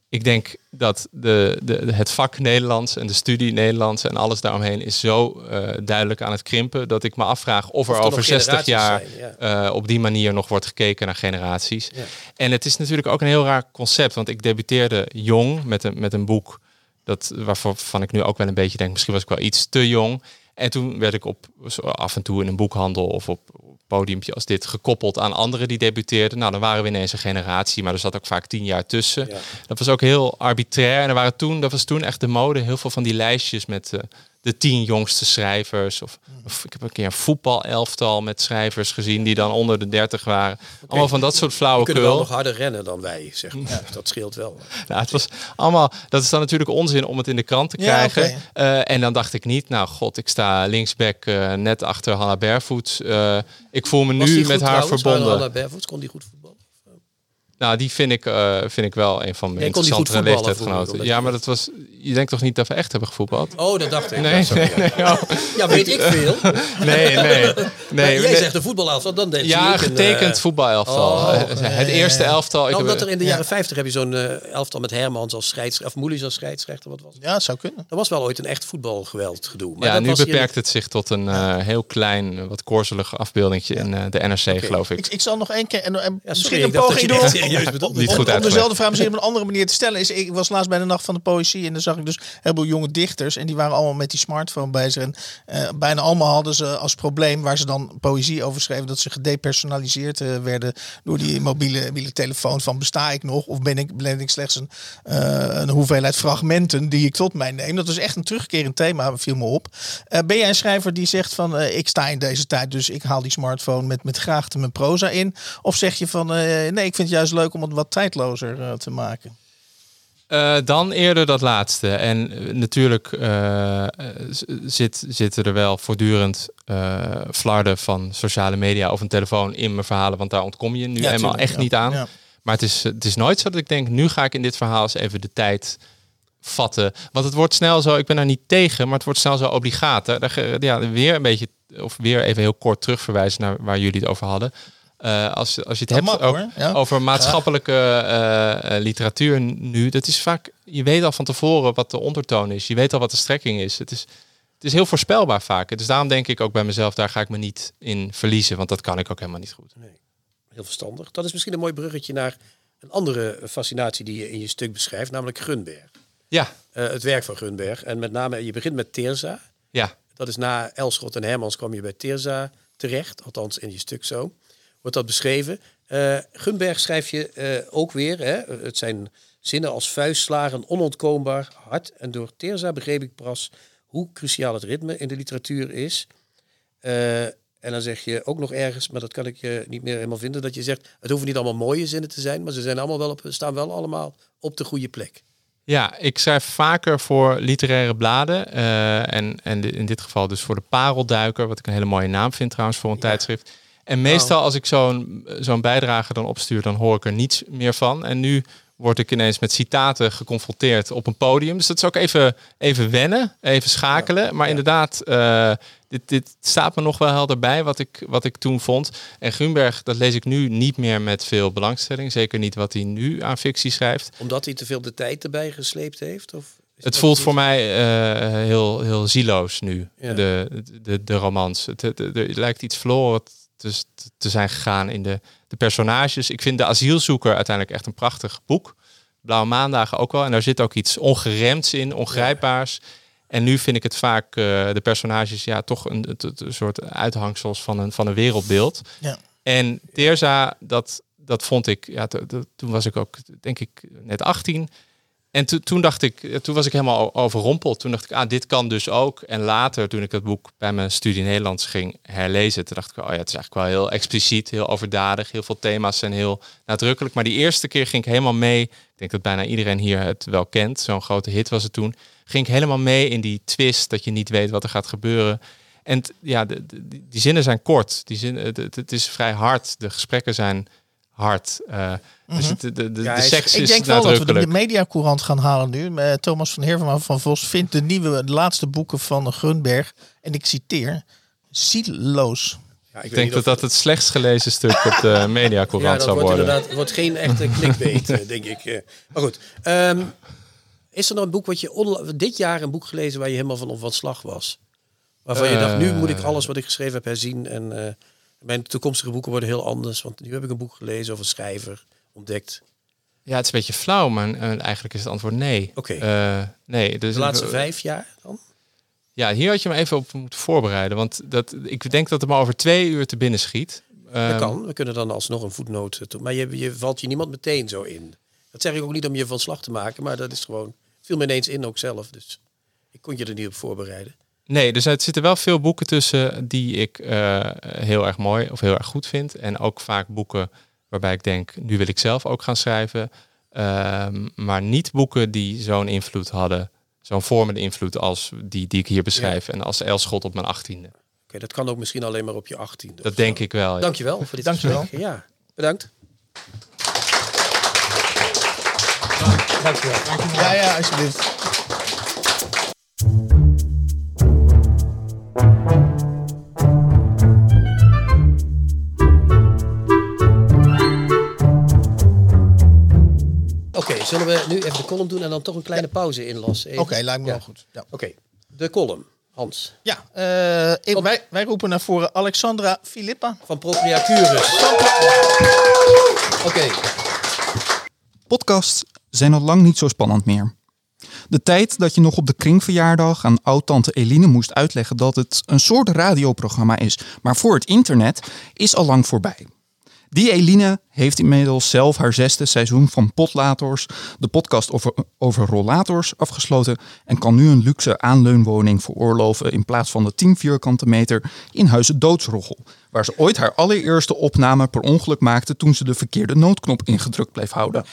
ik denk dat de, de, het vak Nederlands en de studie Nederlands en alles daaromheen is zo eh, duidelijk aan het krimpen. Dat ik me afvraag of, Of er er over nog 60 jaar eh, op die manier nog wordt gekeken naar generaties. Ja. En het is natuurlijk ook een heel raar concept. Want ik debuteerde jong met een, met een boek dat, waarvan ik nu ook wel een beetje denk, misschien was ik wel iets te jong. En toen werd ik op, af en toe in een boekhandel of op podiumpje als dit gekoppeld aan anderen die debuteerden. Nou, dan waren we ineens een generatie, maar er zat ook vaak tien jaar tussen. Ja. Dat was ook heel arbitrair. En er waren toen, dat was toen echt de mode, heel veel van die lijstjes met eh, de tien jongste schrijvers. Of, of ik heb een keer een voetbalelftal met schrijvers gezien die dan onder de dertig waren. Allemaal van dat soort We kunnen wel flauwekul. nog harder rennen dan wij, zeg maar. Dus dat scheelt wel. Nou, het was allemaal, dat is dan natuurlijk onzin om het in de krant te Ja, krijgen. Eh, en dan dacht ik niet, nou god, ik sta linksback eh, net achter Hanna Barefoot. Eh, ik voel me nu met haar trouwens? verbonden. Anna Bervoets, kon die goed voetballen? Nou, die vind ik, eh, vind ik wel een van mijn interessantere leeftijdsgenoten. vroeger, Ja, maar je- dat was, je denkt toch niet dat we echt hebben gevoetbald? Oh, dat dacht ik. Nee, Ja, sorry, nee, nee, oh. Ja, weet ik veel. <laughs> nee, nee. nee, Nee, jij nee. zegt de voetbalelftal, dan denk je Ja, een, getekend eh, voetbalelftal. oh, het eerste elftal. Ik Nou, heb- omdat er in de jaren 50 heb je zo'n eh, elftal met Hermans als scheidsrechter, of Moelis als scheidsrechter, wat was het? Ja, het zou kunnen. Dat was wel ooit een echt voetbalgeweld gedoe. Maar ja, dat nu was hier- beperkt het zich tot een eh, heel klein, wat korzelige afbeeldingje in eh, de NRC, geloof ik. Ik, ik zal nog één keer en, en Ja, misschien een poging doen. Serieus bedoelde. Niet om, goed om dezelfde vraag misschien op een andere manier te stellen is. Ik was laatst bij de Nacht van de Poëzie en dan zag ik dus heel veel jonge dichters en die waren allemaal met die smartphone bezig. En eh, bijna allemaal hadden ze als probleem waar ze dan poëzie over schreven dat ze gedepersonaliseerd eh, werden door die mobiele, mobiele telefoon van besta ik nog of ben ik, ben ik slechts een, eh, een hoeveelheid fragmenten die ik tot mij neem. Dat is echt een terugkerend thema, viel me op. Ben jij een schrijver die zegt van ik sta in deze tijd dus ik haal die smartphone met, met graagte mijn proza in? Of zeg je van nee ik vind het juist leuk om het wat tijdlozer eh, te maken? Eh, dan eerder dat laatste. En eh, natuurlijk zit, zitten er wel voortdurend flarden van sociale media of een telefoon in mijn verhalen, want daar ontkom je nu Ja, tuurlijk, echt ja. niet aan. Ja. Maar het is, het is nooit zo dat ik denk, nu ga ik in dit verhaal eens even de tijd vatten. Want het wordt snel zo, ik ben daar niet tegen, maar het wordt snel zo obligaat. Hè. Ja, weer een beetje, of weer even heel kort terugverwijzen naar waar jullie het over hadden. Eh, als, als je het Dat hebt mag, ook hoor. Ja. over maatschappelijke eh, eh, literatuur nu, dat is vaak, je weet al van tevoren wat de ondertoon is. Je weet al wat de strekking is. Het is, het is heel voorspelbaar vaak. Dus daarom denk ik ook bij mezelf, daar ga ik me niet in verliezen, want dat kan ik ook helemaal niet goed. Heel verstandig. Dat is misschien een mooi bruggetje naar een andere fascinatie die je in je stuk beschrijft, namelijk Gunberg. Ja, het werk van Gunberg. En met name, je begint met Teerza. ja. Dat is na Elschot en Hermans kwam je bij Teerza terecht. Althans, in je stuk zo. Wordt dat beschreven. Eh, Gunberg schrijf je eh, ook weer. Hè? Het zijn zinnen als vuistslagen, onontkoombaar, hard. En door Teerza begreep ik pas hoe cruciaal het ritme in de literatuur is. Eh, En dan zeg je ook nog ergens, maar dat kan ik je niet meer helemaal vinden, dat je zegt, het hoeven niet allemaal mooie zinnen te zijn, maar ze zijn allemaal wel op, staan wel allemaal op de goede plek. Ja, ik schrijf vaker voor literaire bladen. en, en in dit geval dus voor de Parelduiker, wat ik een hele mooie naam vind trouwens voor een tijdschrift. En meestal als ik zo'n zo'n bijdrage dan opstuur, dan hoor ik er niets meer van. En nu word ik ineens met citaten geconfronteerd op een podium. Dus dat is ook even, even wennen, even schakelen. Maar inderdaad, eh, dit, dit staat me nog wel helder bij wat ik, wat ik toen vond. En Grunberg, dat lees ik nu niet meer met veel belangstelling. Zeker niet wat hij nu aan fictie schrijft. Omdat hij te veel de tijd erbij gesleept heeft? Of Het voelt voor mij eh, heel, heel zieloos nu, Ja. de, de, de romans. Het, het- er lijkt iets verloren te, te zijn gegaan in de, de personages. Ik vind De Asielzoeker uiteindelijk echt een prachtig boek. Blauwe Maandagen ook wel. En daar zit ook iets ongeremds in, ongrijpbaars. En nu vind ik het vaak, eh, de personages, ja, toch een, het- een soort uithangsels van een, van een wereldbeeld. Ja. En Teerza, dat, dat vond ik, ja, to- to- toen was ik ook, denk ik, net 18. En to- toen dacht ik, eh, toen was ik helemaal overrompeld. Toen dacht ik, ah, dit kan dus ook. En later, toen ik dat boek bij mijn studie Nederlands ging herlezen, toen dacht ik, oh ja, het is eigenlijk wel heel expliciet, heel overdadig. Heel veel thema's zijn heel nadrukkelijk. Maar die eerste keer ging ik helemaal mee. Ik denk dat bijna iedereen hier het wel kent. Zo'n grote hit was het toen. Ging ik helemaal mee in die twist dat je niet weet wat er gaat gebeuren. En ja, de, die, zinnen zijn kort. Die zin, het, het- het is vrij hard. De gesprekken zijn hard. Eh, Dus het, de, de, Ja, seks Ik is denk wel dat we de mediacourant gaan halen nu. Eh, Thomas van Heerma van Vos vindt de nieuwe, de laatste boeken van Grunberg. En ik citeer, zieloos. Ja, Ik denk dat dat het slechtst gelezen stuk op de <laughs> ja, mediacourant dat zou wordt worden. inderdaad wordt geen echte clickbait, <laughs> eh, denk ik. Maar goed, ehm, is er nog een boek wat je dit jaar een boek gelezen waar je helemaal van van slag was? Waarvan je dacht, nu moet ik alles wat ik geschreven heb herzien en eh, mijn toekomstige boeken worden heel anders. Want nu heb ik een boek gelezen over een schrijver ontdekt. Ja, het is een beetje flauw, maar eh, eigenlijk is het antwoord nee. Oké. Eh, nee, dus De laatste vijf jaar dan? Ja, hier had je me even op moeten voorbereiden. Want dat, ik denk dat het me over twee uur te binnen schiet. Dat Ehm, kan. We kunnen dan alsnog een voetnoot eh. Maar je, je valt je niemand meteen zo in. Dat zeg ik ook niet om je van slag te maken, maar dat is gewoon. viel me ineens in ook zelf. Dus ik kon je er niet op voorbereiden. Nee, dus er zitten wel veel boeken tussen die ik eh, heel erg mooi of heel erg goed vind. En ook vaak boeken waarbij ik denk, nu wil ik zelf ook gaan schrijven. Ehm, maar niet boeken die zo'n invloed hadden, zo'n vormende invloed als die, die ik hier beschrijf. En als Elschot op mijn achttiende. Oké, dat kan ook misschien alleen maar op je achttiende. Dat zo. denk ik wel. ja. Dankjewel voor dit Dankjewel. gesprek. Ja, bedankt. Ja, ja, alsjeblieft. Zullen we nu even de column doen en dan toch een kleine pauze inlassen? Oké, lijkt me Ja. wel goed. Ja, Oké, de column. Hans, ja eh, ik- wij, wij roepen naar voren Alexandra Filippa. van Procreaturus. Oké, Podcasts zijn al lang niet zo spannend meer. De tijd dat je nog op de kringverjaardag aan oud-tante Eline moest uitleggen dat het een soort radioprogramma is, maar voor het internet, is al lang voorbij. Die Eline heeft inmiddels zelf haar zesde seizoen van Potlators, de podcast over, over rollators, afgesloten en kan nu een luxe aanleunwoning veroorloven in plaats van de 10 vierkante meter in Huizen Doodsroggel, waar ze ooit haar allereerste opname per ongeluk maakte toen ze de verkeerde noodknop ingedrukt bleef houden.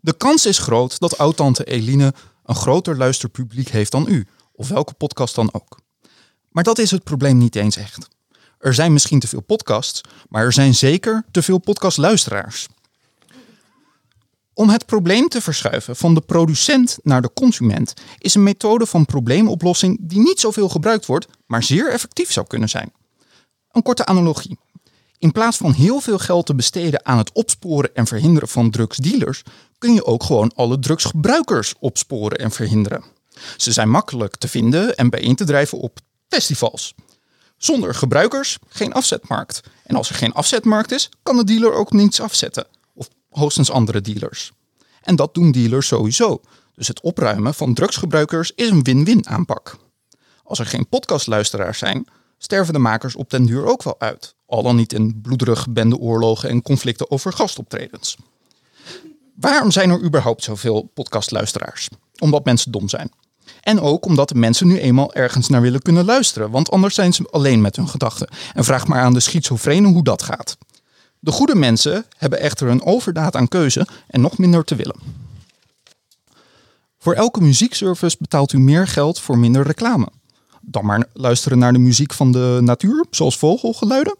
De kans is groot dat oud-tante Eline een groter luisterpubliek heeft dan u, of welke podcast dan ook. Maar dat is het probleem niet eens echt. Er zijn misschien te veel podcasts, maar er zijn zeker te veel podcastluisteraars. Om het probleem te verschuiven van de producent naar de consument is een methode van probleemoplossing die niet zoveel gebruikt wordt, maar zeer effectief zou kunnen zijn. Een korte analogie. In plaats van heel veel geld te besteden aan het opsporen en verhinderen van drugsdealers, kun je ook gewoon alle drugsgebruikers opsporen en verhinderen. Ze zijn makkelijk te vinden en bijeen te drijven op festivals. Zonder gebruikers geen afzetmarkt. En als er geen afzetmarkt is, kan de dealer ook niets afzetten. Of hoogstens andere dealers. En dat doen dealers sowieso. Dus het opruimen van drugsgebruikers is een win-win aanpak. Als er geen podcastluisteraars zijn, sterven de makers op den duur ook wel uit. Al dan niet in bloederige bendeoorlogen en conflicten over gastoptredens. Waarom zijn er überhaupt zoveel podcastluisteraars? Omdat mensen dom zijn. En ook omdat de mensen nu eenmaal ergens naar willen kunnen luisteren, want anders zijn ze alleen met hun gedachten. En vraag maar aan de schizofrenen hoe dat gaat. De goede mensen hebben echter een overdaad aan keuze en nog minder te willen. Voor elke muziekservice betaalt u meer geld voor minder reclame. Dan maar luisteren naar de muziek van de natuur, zoals vogelgeluiden.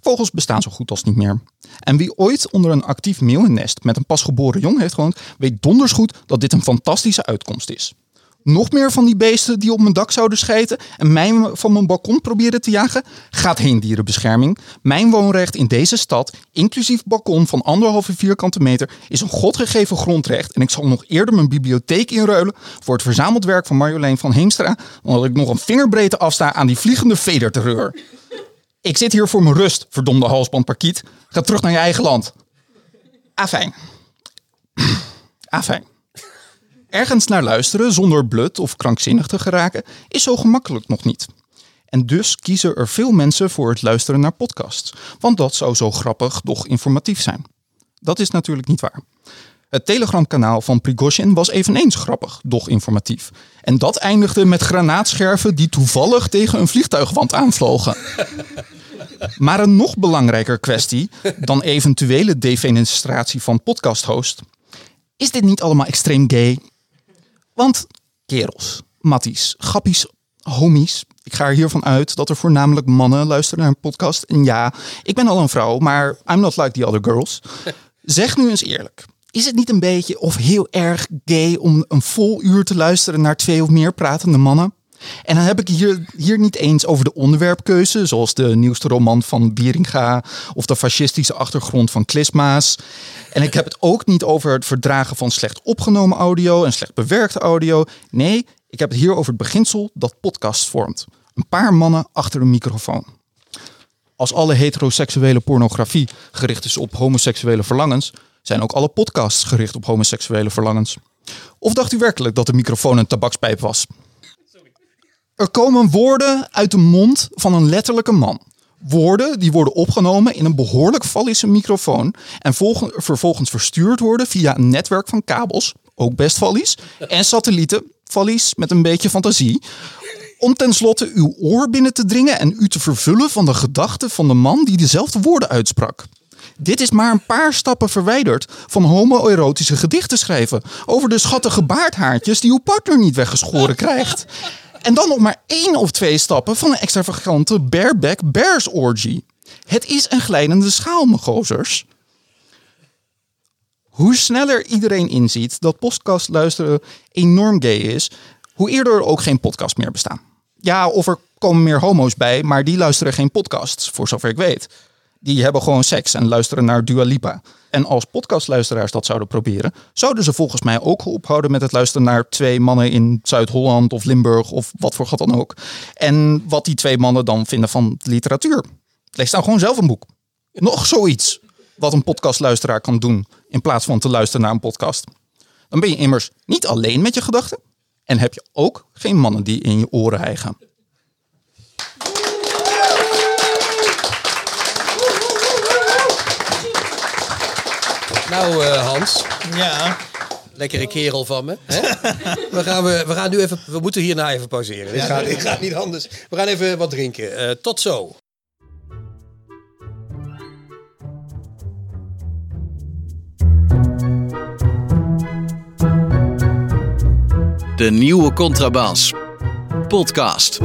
Vogels bestaan zo goed als niet meer. En wie ooit onder een actief meeuwennest met een pasgeboren jong heeft gewoond, weet donders goed dat dit een fantastische uitkomst is. Nog meer van die beesten die op mijn dak zouden schijten en mij van mijn balkon proberen te jagen? Gaat heen dierenbescherming. Mijn woonrecht in deze stad, inclusief balkon van anderhalve vierkante meter, is een godgegeven grondrecht. En ik zal nog eerder mijn bibliotheek inruilen voor het verzameld werk van Marjolein van Heemstra, omdat ik nog een vingerbreedte afsta aan die vliegende vederterreur. Ik zit hier voor mijn rust, verdomde halsbandparkiet. Ga terug naar je eigen land. Afijn. <clears throat> Afijn. Ergens naar luisteren zonder blut of krankzinnig te geraken is zo gemakkelijk nog niet. En dus kiezen er veel mensen voor het luisteren naar podcasts, want dat zou zo grappig, doch informatief zijn. Dat is natuurlijk niet waar. Het telegramkanaal van Prigozhin was eveneens grappig, doch informatief. En dat eindigde met granaatscherven die toevallig tegen een vliegtuigwand aanvlogen. <laughs> Maar een nog belangrijker kwestie dan eventuele defenestratie van podcasthost. Is dit niet allemaal extreem gay? Want kerels, matties, gappies, homies. Ik ga er hiervan uit dat er voornamelijk mannen luisteren naar een podcast. En ja, ik ben al een vrouw, maar I'm not like the other girls. <laughs> Zeg nu eens eerlijk. Is het niet een beetje of heel erg gay om een vol uur te luisteren naar twee of meer pratende mannen? En dan heb ik hier, hier niet eens over de onderwerpkeuze, zoals de nieuwste roman van Bieringa of de fascistische achtergrond van Klisma's. En ik heb het ook niet over het verdragen van slecht opgenomen audio en slecht bewerkte audio. Nee, ik heb het hier over het beginsel dat podcast vormt. Een paar mannen achter een microfoon. Als alle heteroseksuele pornografie gericht is op homoseksuele verlangens, zijn ook alle podcasts gericht op homoseksuele verlangens. Of dacht u werkelijk dat de microfoon een tabakspijp was? Er komen woorden uit de mond van een letterlijke man. Woorden die worden opgenomen in een behoorlijk vallische microfoon en vervolgens verstuurd worden via een netwerk van kabels, ook best vallies, en satellieten, vallies met een beetje fantasie, om tenslotte uw oor binnen te dringen en u te vervullen van de gedachten van de man die dezelfde woorden uitsprak. Dit is maar een paar stappen verwijderd van homoerotische gedichten schrijven over de schattige baardhaartjes die uw partner niet weggeschoren krijgt. En dan nog maar één of twee stappen van een extravagante bareback bears orgy. Het is een glijdende schaal, gozers. Hoe sneller iedereen inziet dat podcast luisteren enorm gay is, hoe eerder er ook geen podcast meer bestaan. Ja, of er komen meer homo's bij, maar die luisteren geen podcasts, voor zover ik weet. Die hebben gewoon seks en luisteren naar Dua Lipa. En als podcastluisteraars dat zouden proberen, zouden ze volgens mij ook ophouden met het luisteren naar twee mannen in Zuid-Holland of Limburg of wat voor gat dan ook. En wat die twee mannen dan vinden van literatuur. Lees nou gewoon zelf een boek. Nog zoiets wat een podcastluisteraar kan doen in plaats van te luisteren naar een podcast. Dan ben je immers niet alleen met je gedachten en heb je ook geen mannen die in je oren hijgen. Nou, uh, Hans. Ja. Lekkere kerel van me. Hè? we, gaan, we, we gaan nu even. We moeten hierna even pauzeren. Dit, gaat, dit gaat niet anders. We gaan even wat drinken. Uh, tot zo. De nieuwe Contrabas. Podcast.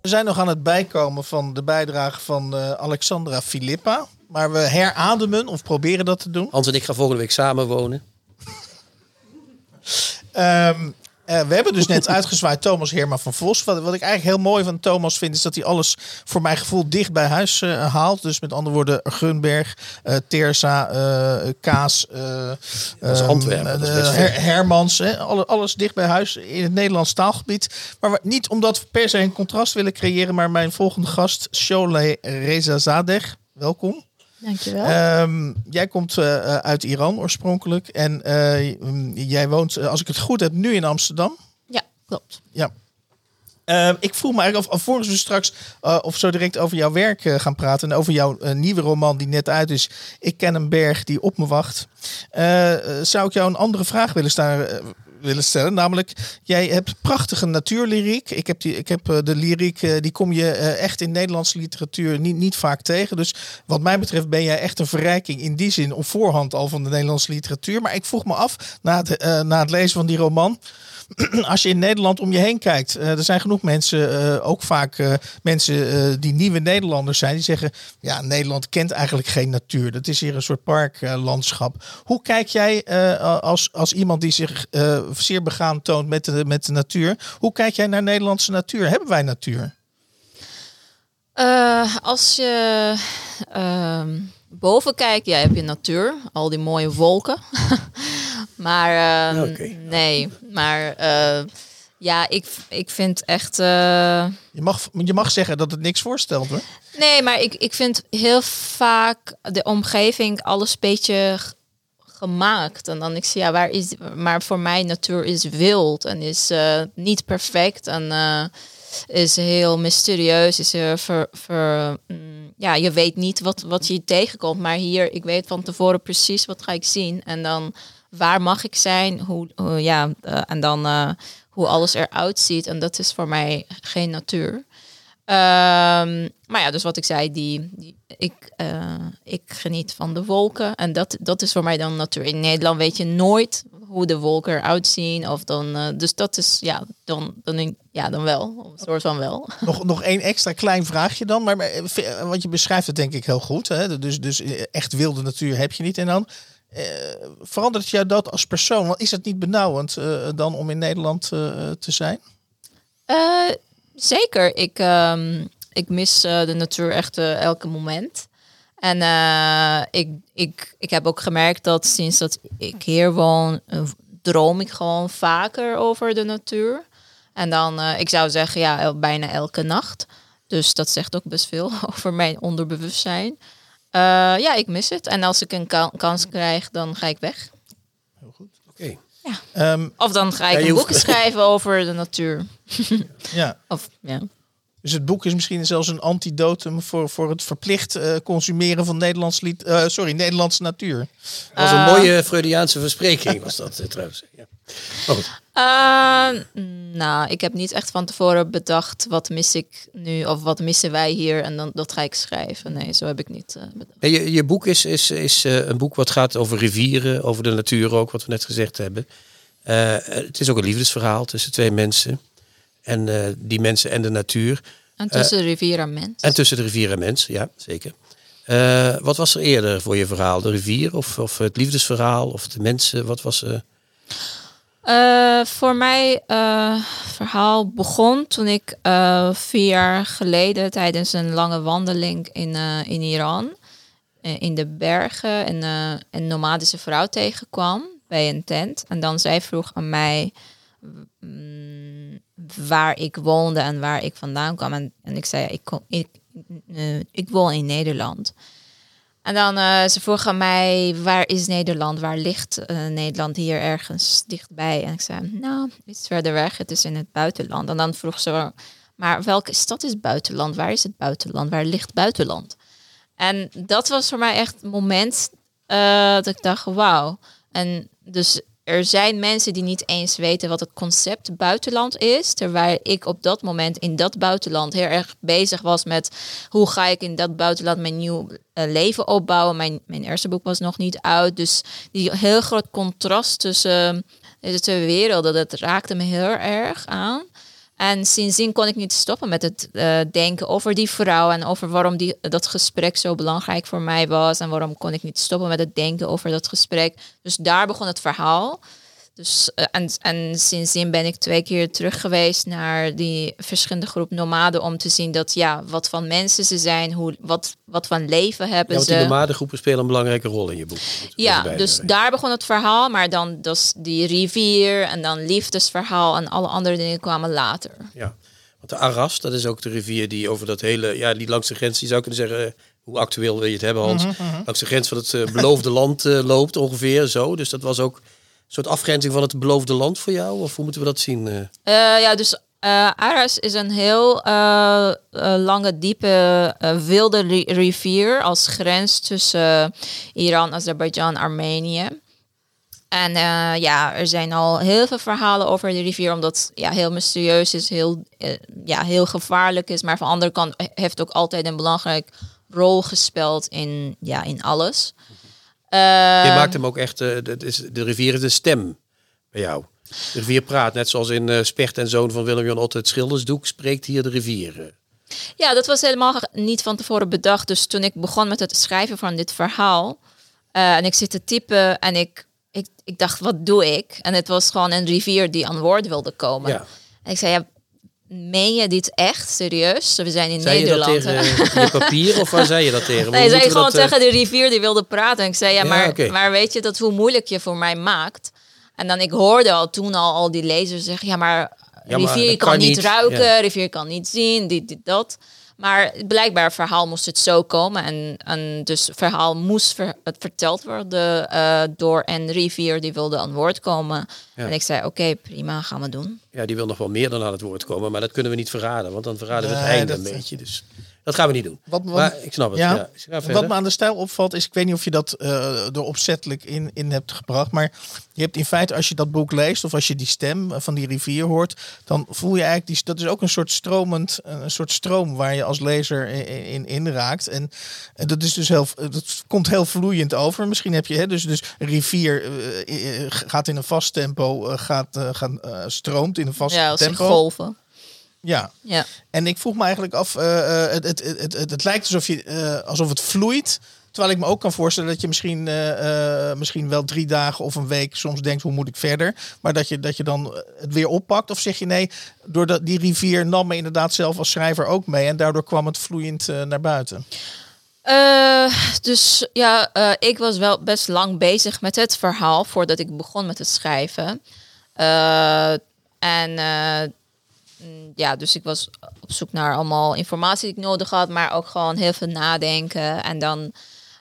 We zijn nog aan het bijkomen van de bijdrage van uh, Alexandra Filippa. Maar we herademen of proberen dat te doen. Hans en ik gaan volgende week samen wonen. um, uh, we hebben dus net <laughs> uitgezwaaid Thomas Herma van Vos. Wat, wat, ik eigenlijk heel mooi van Thomas vind, is dat hij alles voor mijn gevoel dicht bij huis uh, haalt. Dus met andere woorden, Gunberg, uh, Terza, Kaas, Antwerpen. Her Hermans. Hè, alle, alles dicht bij huis in het Nederlands taalgebied. Maar niet omdat we per se een contrast willen creëren, maar mijn volgende gast, Sholeh Reza Zadeh. Welkom. Dankjewel. Um, jij komt uh, uit Iran oorspronkelijk. En uh, jij woont, als ik het goed heb, nu in Amsterdam. Ja, klopt. Ja. Uh, ik vroeg me eigenlijk af, we straks of zo direct over jouw werk gaan praten. En over jouw nieuwe roman die net uit is. Ik ken een berg die op me wacht. zou ik jou een andere vraag willen stellen? Willen stellen. Namelijk, jij hebt prachtige natuurlyriek. Ik heb, die, ik heb de lyriek, die kom je echt in Nederlandse literatuur niet, niet vaak tegen. Dus wat mij betreft ben jij echt een verrijking in die zin op voorhand al van de Nederlandse literatuur. Maar ik vroeg me af, na het, na het lezen van die roman <clears throat> als je in Nederland om je heen kijkt, uh, er zijn genoeg mensen, uh, ook vaak uh, mensen die nieuwe Nederlanders zijn, die zeggen: Ja, Nederland kent eigenlijk geen natuur. Dat is hier een soort parklandschap. Hoe kijk jij als, als iemand die zich zeer begaan toont met de, met de natuur? Hoe kijk jij naar Nederlandse natuur? Hebben wij natuur? als je ehm, boven kijkt, ja, heb je natuur, al die mooie wolken. <laughs> Maar uh, nee, maar uh, ja, ik, ik vind echt. Uh, je, mag, je mag zeggen dat het niks voorstelt hoor. Nee, maar ik, ik vind heel vaak de omgeving alles een beetje gemaakt. En dan ik zie, ja, waar is. Maar voor mij natuur is wild en is uh, niet perfect. En is heel mysterieus. Is er ver, ver, mm, ja, je weet niet wat, wat je tegenkomt. Maar hier, ik weet van tevoren precies wat ga ik zien. En dan waar mag ik zijn, hoe, ja, uh, en dan uh, hoe alles eruit ziet. En dat is voor mij geen natuur. Um, maar ja, dus wat ik zei, die, die ik, uh, ik geniet van de wolken. En dat, dat is voor mij dan natuur. In Nederland weet je nooit hoe de wolken eruit zien. Of dan, dus dat is, ja, dan, dan, ja, dan wel. Een soort van wel. Nog, nog één extra klein vraagje dan. Maar, maar want je beschrijft het denk ik heel goed. Hè? Dus, dus echt wilde natuur heb je niet. En dan uh, verandert jou dat als persoon? Want is het niet benauwend uh, dan om in Nederland uh, te zijn? zeker. Ik, um, ik mis de natuur echt elke moment. En ik, ik, ik heb ook gemerkt dat sinds dat ik hier woon, droom ik gewoon vaker over de natuur. En dan, ik zou zeggen, ja, bijna elke nacht. Dus dat zegt ook best veel <laughs> over mijn onderbewustzijn. Uh, ja, ik mis het. En als ik een ka kans krijg, dan ga ik weg. Heel goed. Oké. Ja. Um, of dan ga ik ja, een boek <laughs> schrijven over de natuur. <laughs> ja. Of, ja. Dus het boek is misschien zelfs een antidotum voor, voor het verplicht uh, consumeren van Nederlands, lied, uh, sorry, Nederlandse natuur. Dat was een mooie Freudiaanse verspreking, was dat trouwens. Ja. Uh, nou, ik heb niet echt van tevoren bedacht wat mis ik nu of wat missen wij hier en dan dat ga ik schrijven. Nee, zo heb ik niet uh, bedacht. Je, je boek is, is, is uh, een boek wat gaat over rivieren, over de natuur ook, wat we net gezegd hebben. Uh, het is ook een liefdesverhaal tussen twee mensen. En die mensen en de natuur. En tussen de rivier en mens. En tussen de rivier en mens, ja, zeker. wat was er eerder voor je verhaal? De rivier of, of het liefdesverhaal of de mensen? Wat was er? Uh, voor mij uh, verhaal begon toen ik uh, vier jaar geleden tijdens een lange wandeling in, in Iran in de bergen en een nomadische vrouw tegenkwam bij een tent. En dan zij vroeg aan mij mm, waar ik woonde en waar ik vandaan kwam. En, en ik zei, ik, kom, ik, ik woon in Nederland. En dan uh, ze vroeg aan mij, waar is Nederland? Waar ligt uh, Nederland hier ergens dichtbij? En ik zei, nou, iets verder weg. Het is in het buitenland. En dan vroeg ze, maar welke stad is buitenland? Waar is het buitenland? Waar ligt buitenland? En dat was voor mij echt een moment uh, dat ik dacht, wauw. En dus er zijn mensen die niet eens weten wat het concept buitenland is. Terwijl ik op dat moment in dat buitenland heel erg bezig was met hoe ga ik in dat buitenland mijn nieuw uh, leven opbouwen. Mijn, mijn eerste boek was nog niet uit. Dus die heel groot contrast tussen uh, de twee werelden, dat raakte me heel erg aan. En sindsdien kon ik niet stoppen met het uh, denken over die vrouw en over waarom die, dat gesprek zo belangrijk voor mij was. En waarom kon ik niet stoppen met het denken over dat gesprek. Dus daar begon het verhaal. Dus, uh, en, en sindsdien ben ik twee keer terug geweest naar die verschillende groep nomaden om te zien dat ja, wat van mensen ze zijn, hoe, wat, wat van leven hebben ja, ze. Die nomadengroepen spelen een belangrijke rol in je boek. Ja, dus daar begon het verhaal, maar dan dus die rivier en dan liefdesverhaal en alle andere dingen kwamen later. Ja, want de Arras, dat is ook de rivier die over dat hele, ja, die langs de grens, je zou kunnen zeggen, eh, hoe actueel wil je het hebben Hans, mm -hmm. langs de grens van het uh, beloofde land uh, loopt ongeveer zo. Dus dat was ook soort afgrenzing van het beloofde land voor jou? Of hoe moeten we dat zien? Uh, ja, dus uh, Aras is een heel lange, diepe, wilde rivier als grens tussen Iran, Azerbeidzjan, Armenië. En eh, ja, er zijn al heel veel verhalen over de rivier, omdat ja, heel mysterieus is, heel, eh, ja, heel gevaarlijk is. Maar van de andere kant heeft ook altijd een belangrijke rol gespeeld in, ja, in alles. Je Eh, maakt hem ook echt, eh, dat is, de rivier is de stem bij jou. De rivier praat, net zoals in eh, Specht en Zoon van Willem-Jan Otte het Schildersdoek, spreekt hier de rivier. Ja, dat was helemaal niet van tevoren bedacht. Dus toen ik begon met het schrijven van dit verhaal eh, en ik zit te typen en ik, ik, ik dacht, wat doe ik? En het was gewoon een rivier die aan woord wilde komen. Ja. En ik zei, ja, meen je dit echt serieus? We zijn in Zei je dat Nederland. tegen je papier of waar zei je dat tegen? <laughs> Nee, zei we gewoon eh, tegen de rivier die wilde praten. En ik zei, ja, Ja, maar, maar weet je dat hoe moeilijk je voor mij maakt? En dan ik hoorde al toen al, al die lezers zeggen, ja, maar Ja, rivier kan, kan niet niet, ruiken, ja. rivier kan niet zien, dit, dit, dat. Maar blijkbaar verhaal moest het zo komen. En, en dus het verhaal moest ver- het verteld worden eh, door een rivier die wilde aan woord komen. Ja. En ik zei, oké, prima, gaan we doen. Ja, die wil nog wel meer dan aan het woord komen, maar dat kunnen we niet verraden, want dan verraden we het Nee, einde dat- een beetje. Dus dat gaan we niet doen. Wat- wat- maar ik snap het. Ja. Ja. Ga Wat verder. me aan de stijl opvalt is, ik weet niet of je dat eh er opzettelijk in, in hebt gebracht, maar je hebt in feite als je dat boek leest of als je die stem van die rivier hoort, dan voel je eigenlijk, die, dat is ook een soort stromend, een soort stroom waar je als lezer in, in, in raakt. En, en dat is dus heel, dat komt heel vloeiend over. Misschien heb je, hè, dus, dus een rivier eh, eh, gaat in een vast tempo, eh, gaat, eh, gaat, eh, stroomt in een vast Ja, tempo. golven. Ja, Ja. en ik vroeg me eigenlijk af, eh, het, het, het, het, lijkt alsof, je, eh, alsof het vloeit. Terwijl ik me ook kan voorstellen dat je misschien, misschien wel drie dagen of een week soms denkt, hoe moet ik verder? Maar dat je, dat je dan het weer oppakt. Of zeg je nee, doordat die rivier nam me inderdaad zelf als schrijver ook mee. En daardoor kwam het vloeiend naar buiten. Dus ja, ik was wel best lang bezig met het verhaal voordat ik begon met het schrijven. En ja, dus ik was op zoek naar allemaal informatie die ik nodig had, maar ook gewoon heel veel nadenken. En dan,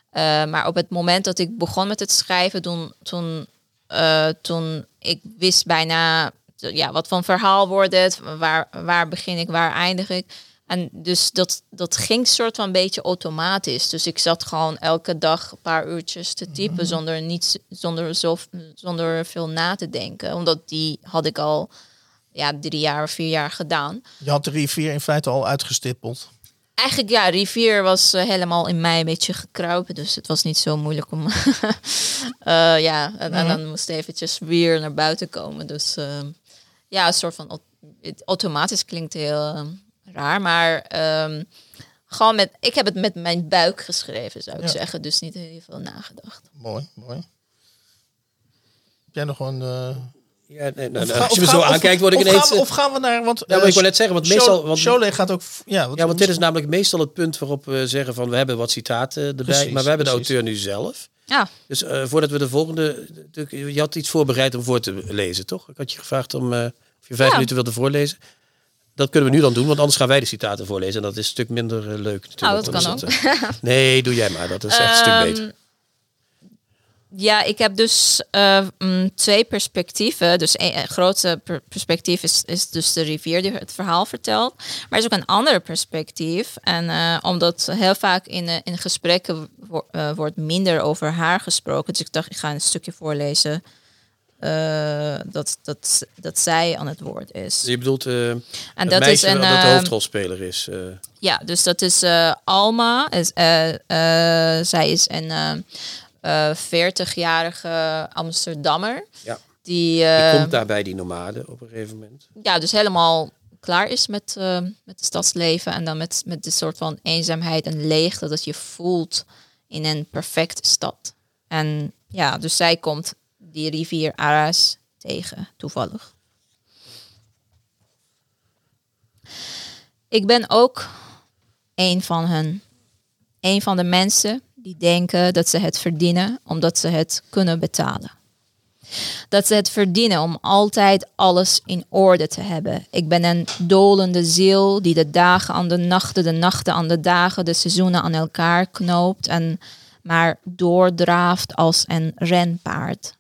eh, maar op het moment dat ik begon met het schrijven, toen, toen, eh, toen ik wist bijna, ja, wat voor verhaal wordt het, waar, waar begin ik, waar eindig ik. En dus dat, dat ging soort van een beetje automatisch. Dus ik zat gewoon elke dag een paar uurtjes te typen zonder, niets, zonder, zo, zonder veel na te denken. Omdat die had ik al ja, drie jaar of vier jaar gedaan. Je had de rivier in feite al uitgestippeld. Eigenlijk ja, rivier was eh, helemaal in mij een beetje gekruipen. Dus het was niet zo moeilijk om... <laughs> Eh, ja, en, en dan moest eventjes weer naar buiten komen. Dus eh, ja, een soort van... automatisch klinkt heel raar. Maar ehm, gewoon met... Ik heb het met mijn buik geschreven, zou ik Ja. zeggen. Dus niet heel veel nagedacht. Mooi, mooi. Heb jij nog een... eh, Ja, nee, nou, ga- als je me zo aankijkt, word ik of ineens... Gaan, we- of gaan we naar... Want, Ja, maar ik wou net zeggen, want meestal- want- gaat ook... Ja, Ja, want dit is namelijk meestal het punt waarop we zeggen van we hebben wat citaten erbij, Precies, maar we hebben de auteur nu zelf. Ja, Dus eh, voordat we de volgende, je had iets voorbereid om voor te lezen, toch? Ik had je gevraagd om eh, of je vijf Ja. minuten wilde voorlezen. Dat kunnen we nu dan doen, want anders gaan wij de citaten voorlezen en dat is een stuk minder eh, leuk. Natuurlijk. Nou, dat kan eh, <laughs> nee, doe jij maar. Dat is echt een stuk Ehm, beter. Ja, ik heb dus eh, mm, twee perspectieven. Dus een, per- perspectief is, is dus de rivier die het verhaal vertelt. Maar er is ook een ander perspectief. En eh, omdat heel vaak in, eh, in gesprekken wo- wordt minder over haar gesproken. Dus ik dacht, ik ga een stukje voorlezen. dat, dat, dat zij aan het woord is. Je bedoelt En dat is een. dat de hoofdrolspeler is. ja, dus dat is Alma. Is, zij is een eh, eh, 40-jarige Amsterdammer. Ja. Die, Die eh, komt daar bij die nomade op een gegeven moment. ja, dus helemaal klaar is met, eh, met het stadsleven. En dan met, met de soort van eenzaamheid en leegte dat je voelt in een perfecte stad. En ja, dus zij komt die rivier Aras tegen, toevallig. Ik ben ook een van hen. Een van de mensen die denken dat ze het verdienen omdat ze het kunnen betalen. Dat ze het verdienen om altijd alles in orde te hebben. Ik ben een dolende ziel die de dagen aan de nachten, de nachten aan de dagen, de seizoenen aan elkaar knoopt en maar doordraaft als een renpaard.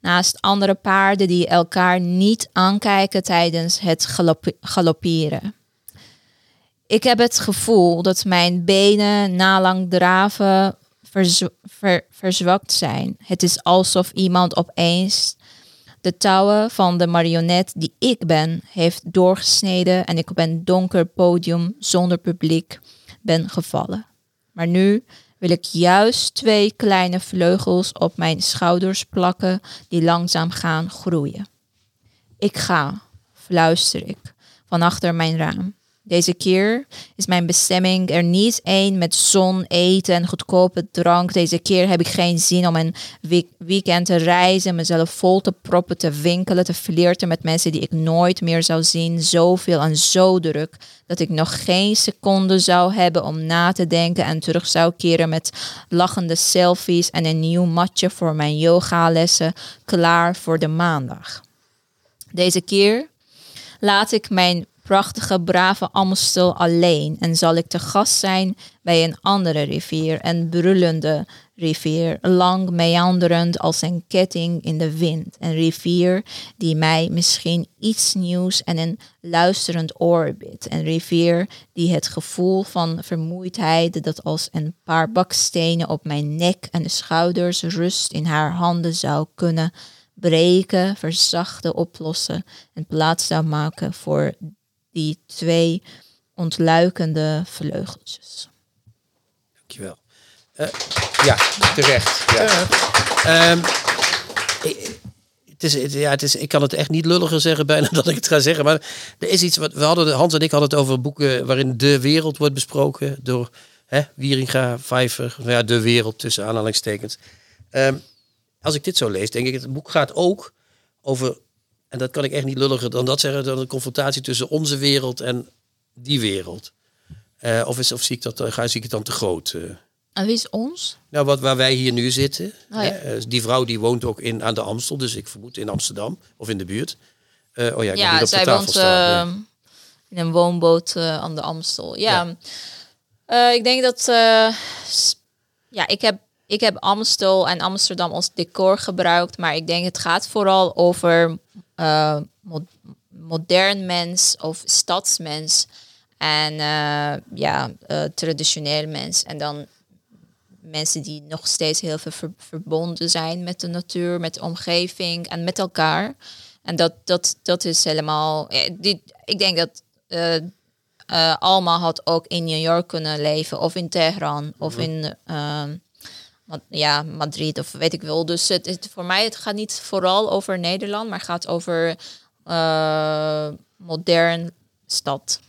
Naast andere paarden die elkaar niet aankijken tijdens het galop- galopperen. Ik heb het gevoel dat mijn benen na lang draven verzw- ver- verzwakt zijn. Het is alsof iemand opeens de touwen van de marionet die ik ben heeft doorgesneden en ik op een donker podium zonder publiek ben gevallen. Maar nu wil ik juist twee kleine vleugels op mijn schouders plakken die langzaam gaan groeien. Ik ga, fluister ik, van achter mijn raam. Deze keer is mijn bestemming er niet één met zon, eten en goedkope drank. Deze keer heb ik geen zin om een week- weekend te reizen, mezelf vol te proppen, te winkelen, te flirten met mensen die ik nooit meer zou zien. Zoveel en zo druk dat ik nog geen seconde zou hebben om na te denken en terug zou keren met lachende selfies en een nieuw matje voor mijn yogalessen klaar voor de maandag. Deze keer laat ik mijn prachtige, brave Amstel alleen en zal ik te gast zijn bij een andere rivier, een brullende rivier, lang meanderend als een ketting in de wind. Een rivier die mij misschien iets nieuws en een luisterend oor biedt. Een rivier die het gevoel van vermoeidheid dat als een paar bakstenen op mijn nek en de schouders rust in haar handen zou kunnen breken, verzachten, oplossen en plaats zou maken voor die twee ontluikende vleugeltjes. Dankjewel. Eh, ja, terecht. Ja. Ehm, ik- het is, het- ja, het is, ik kan het echt niet lulliger zeggen <laughs> bijna dan ik het ga zeggen. Maar er is iets wat we hadden, Hans en ik hadden het over boeken waarin de wereld wordt besproken door hè, Wieringa, Vijver, nou ja, de wereld tussen aanhalingstekens. Ehm, als ik dit zo lees, denk ik, het boek gaat ook over, en dat kan ik echt niet lulliger dan dat zeggen, dan een confrontatie tussen onze wereld en die wereld. Eh, of, is, of zie ik dat, ga, zie ik het dan te groot? eh? En wie is ons? Nou, wat, waar wij hier nu zitten. Oh, ja. hè, eh, die vrouw die woont ook in, aan de Amstel, dus ik vermoed in Amsterdam of in de buurt. Eh, oh ja, ik Ja, niet op zij de tafel woont staan. eh, in een woonboot eh, aan de Amstel. Ja, Eh, ik denk dat... eh, ja, ik heb, ik heb Amstel en Amsterdam als decor gebruikt. Maar ik denk het gaat vooral over eh, mo- modern mens of stadsmens. En eh, ja, eh, traditioneel mens. En dan mensen die nog steeds heel veel ver- verbonden zijn met de natuur, met de omgeving en met elkaar. En dat, dat, dat is helemaal. Die, ik denk dat Alma had ook in New York kunnen leven, of in Teheran, of in ja, Madrid, of weet ik wel. Dus het, het, voor mij het gaat niet vooral over Nederland, maar gaat over eh, modern stad.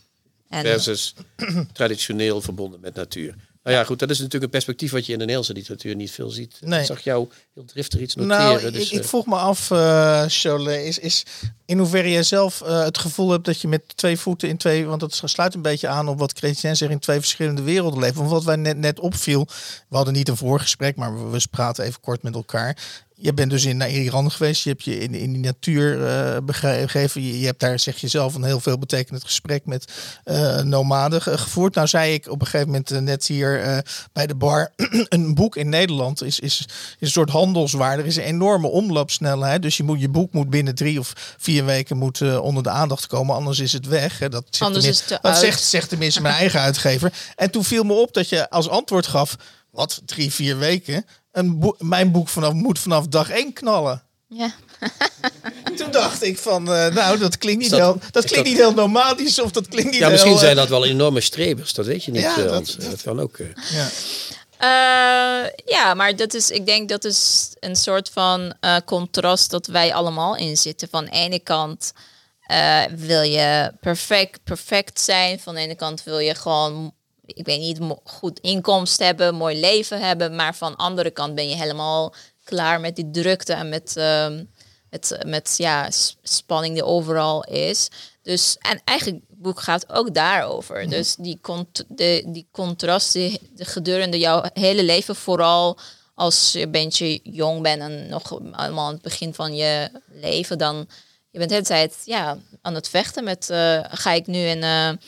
En, Versus <clears throat> traditioneel verbonden met natuur. Nou ja, goed, dat is natuurlijk een perspectief wat je in de Nederlandse literatuur niet veel ziet. Nee. Ik zag jou heel driftig iets noteren. Nou, dus, ik, ik eh, vroeg me af, eh Cholet, is, is in hoeverre jij zelf eh, het gevoel hebt dat je met twee voeten in twee, want dat sluit een beetje aan op wat Chrétien zegt, in twee verschillende werelden leeft. Want wat wij net, net opviel, we hadden niet een voorgesprek, maar we, we praten even kort met elkaar. Je bent dus in naar Iran geweest, je hebt je in, in die natuur begeven. Je, je hebt daar, zeg je zelf, een heel veel betekenend gesprek met eh, nomaden ge- gevoerd. Nou zei ik op een gegeven moment eh, net hier bij de bar, <clears throat> een boek in Nederland is, is, is een soort handelswaarde. Er is een enorme omloopsnelheid, dus je, moet, je boek moet binnen drie of vier weken moet, onder de aandacht komen, anders is het weg. Hè. Dat zegt Anders tenminste- dat zegt, zegt tenminste mijn eigen uitgever. En toen viel me op dat je als antwoord gaf, wat, drie, vier weken? Een boek, mijn boek vanaf, moet vanaf dag één knallen. ja. <laughs> Toen dacht ik van, eh, nou, dat klinkt niet, dat- heel, dat klinkt dat- niet heel nomadisch of dat klinkt niet ja, misschien heel, eh, zijn dat wel enorme strebers, dat weet je niet. Ja, eh, dat- kan ook. Ja. Eh, ja, maar dat is, ik denk dat is een soort van eh, contrast dat wij allemaal in zitten. Van de ene kant eh, wil je perfect, perfect zijn. Van de ene kant wil je gewoon, ik weet niet, goed inkomst hebben, mooi leven hebben. Maar van de andere kant ben je helemaal klaar met die drukte en met, ehm, met, met ja, spanning die overal is. Dus, en eigenlijk het boek gaat ook daarover. Dus die, cont de, die contrasten de gedurende jouw hele leven, vooral als je een beetje jong bent en nog allemaal aan het begin van je leven, dan je bent de hele tijd ja, aan het vechten met eh, ga ik nu een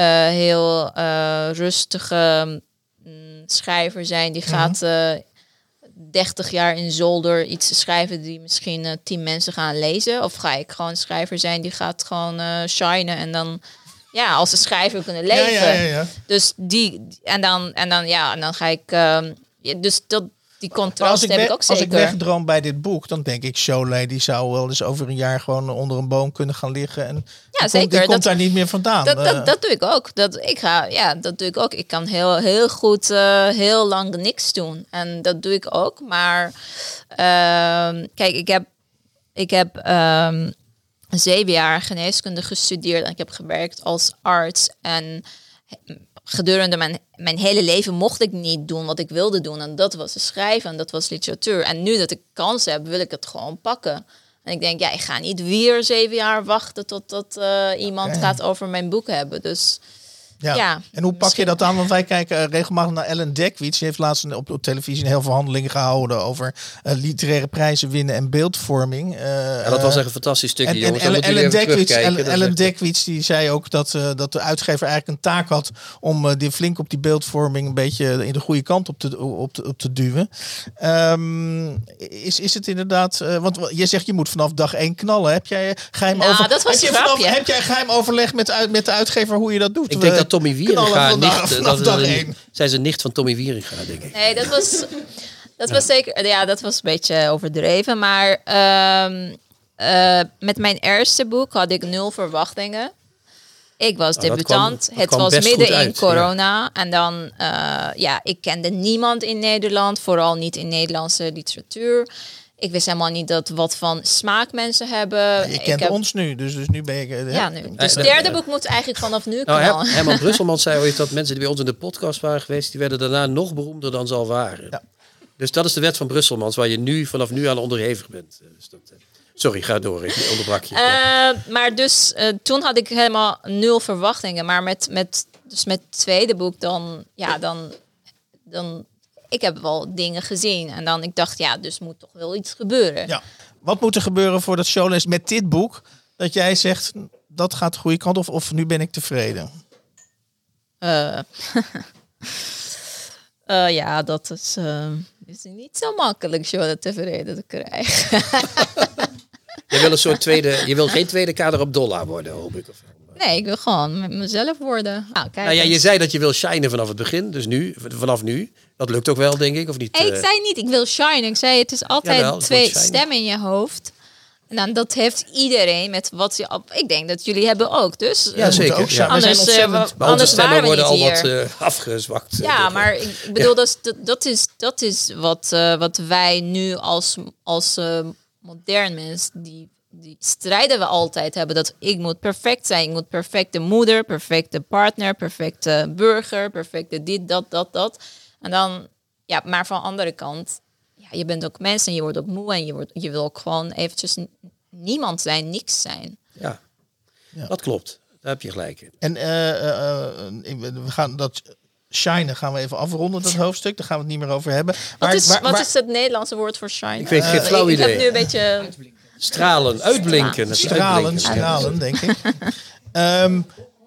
heel eh, rustige mm, schrijver zijn die gaat eh 30 jaar in zolder iets schrijven die misschien eh, tien mensen gaan lezen? Of ga ik gewoon schrijver zijn die gaat gewoon eh shinen en dan ja, als een schrijver kunnen Ja, leven? ja, ja, ja. Dus die, en dan, en dan, ja, en dan ga ik ehm, dus dat, die contrast ik, heb ik ook als ik zeker. wegdroom bij dit boek, dan denk ik, Cholet die zou wel eens over een jaar gewoon onder een boom kunnen gaan liggen. En die komt- zeker. Komt Dat- daar niet meer vandaan. Dat, Eh, dat, dat doe ik ook. Dat, ik ga, ja, dat doe ik ook. Ik kan heel, heel goed eh, heel lang niks doen. En dat doe ik ook. Maar ehm, kijk, ik heb, ik heb ehm, zeven jaar geneeskunde gestudeerd. En ik heb gewerkt als arts. En gedurende mijn, mijn hele leven mocht ik niet doen wat ik wilde doen. En dat was schrijven en dat was literatuur. En nu dat ik kans heb, wil ik het gewoon pakken. En ik denk, ja, ik ga niet weer zeven jaar wachten tot dat eh, iemand gaat over mijn boek hebben. Dus Ja. Ja, en hoe pak je dat aan? Want wij kijken eh, regelmatig naar Ellen Dekwits. Die heeft laatst op, op televisie een heel verhandeling gehouden over eh, literaire prijzen winnen en beeldvorming. Eh, Ja, dat was echt een fantastisch stukje, en, jongens. Ellen, Dekwits. Ellen, Ellen Dekwits die zei ook dat, dat de uitgever eigenlijk een taak had om eh, die flink op die beeldvorming een beetje in de goede kant op te, op te, op te duwen. Ehm, is, is het inderdaad, eh, want je zegt je moet vanaf dag één knallen. Heb jij geheim Nou, over, dat was heb, je een vanaf, grapje. heb jij geheim overleg met, uit- met de uitgever hoe je dat doet? Ik denk dat Tommy Wieringa nicht... vanaf Dat is dag een, zij is een nicht van Tommy Wieringa, denk ik. nee, dat was, dat was zeker, ja, dat was een beetje overdreven. Maar ehm, eh, met mijn eerste boek had ik nul verwachtingen. Ik was Nou, debutant. kwam- het was midden in uit, corona. En dan, eh, ja, ik kende niemand in Nederland. Vooral niet in Nederlandse literatuur. Ik wist helemaal niet dat wat van smaak mensen hebben. Je Ik kent heb- ons nu, dus, dus nu ben je... eh, Ja, nu. Dus Eh, het derde boek moet eigenlijk vanaf nu Nou, komen. Herman <laughs> Brusselman zei ooit dat mensen die bij ons in de podcast waren geweest, die werden daarna nog beroemder dan ze al waren. Ja. Dus dat is de wet van Brusselmans, waar je nu vanaf nu aan onderhevig bent. Eh, Dus dat, eh, sorry, ga door. Ik onderbrak je. Ja. Eh, maar dus eh, toen had ik helemaal nul verwachtingen. Maar met, met, dus met het tweede boek dan, ja, dan, dan, ik heb wel dingen gezien. En dan ik dacht, ja, dus moet toch wel iets gebeuren. Ja. Wat moet er gebeuren voor dat showles met dit boek? Dat jij zegt, dat gaat de goede kant of, of nu ben ik tevreden? Eh, <laughs> eh, ja, dat is, eh, is niet zo makkelijk, zo tevreden te krijgen. <laughs> Je wil een soort tweede, je wil geen tweede kader op dollar worden, hoop ik. Of, nee, ik wil gewoon met mezelf worden. Nou, kijk nou ja, je zei dat je wil shinen vanaf het begin, dus nu, vanaf nu. Dat lukt ook wel, denk ik, of niet? Hey, ik eh? zei niet, ik wil shine. Ik zei, het is altijd Jawel, het twee stemmen in je hoofd. En dan, dat heeft iedereen met wat je op. Ik denk dat jullie hebben ook. Dus Ja, eh, zeker. ook ja. shine. We zijn Anders, eh, Maar onze anders stemmen waren we worden al wat eh, afgezwakt. ja, maar ik, <laughs> ik bedoel, dat, is, dat, dat is, dat is wat, eh, wat wij nu als, als modern mens, die, die strijden we altijd hebben. Dat ik moet perfect zijn. Ik moet perfecte moeder, perfecte partner, perfecte burger, perfecte dit, dat, dat, dat. En dan, ja, maar van de andere kant, ja, je bent ook mens en je wordt ook moe en je, wordt, je wil ook gewoon eventjes niemand zijn, niks zijn. Ja. Ja. dat klopt. Daar heb je gelijk in. En eh, eh, eh, we gaan dat shine gaan we even afronden, dat hoofdstuk. Daar gaan we het niet meer over hebben. Wat, Maar- is, waar- wat waar- is het Nederlandse woord voor shine? Ik weet geen flauw ik, ik heb idee. nu een beetje... Stralen, uitblinken. Stralen, uitblinken. stralen, denk ik. <laughs> Ehm,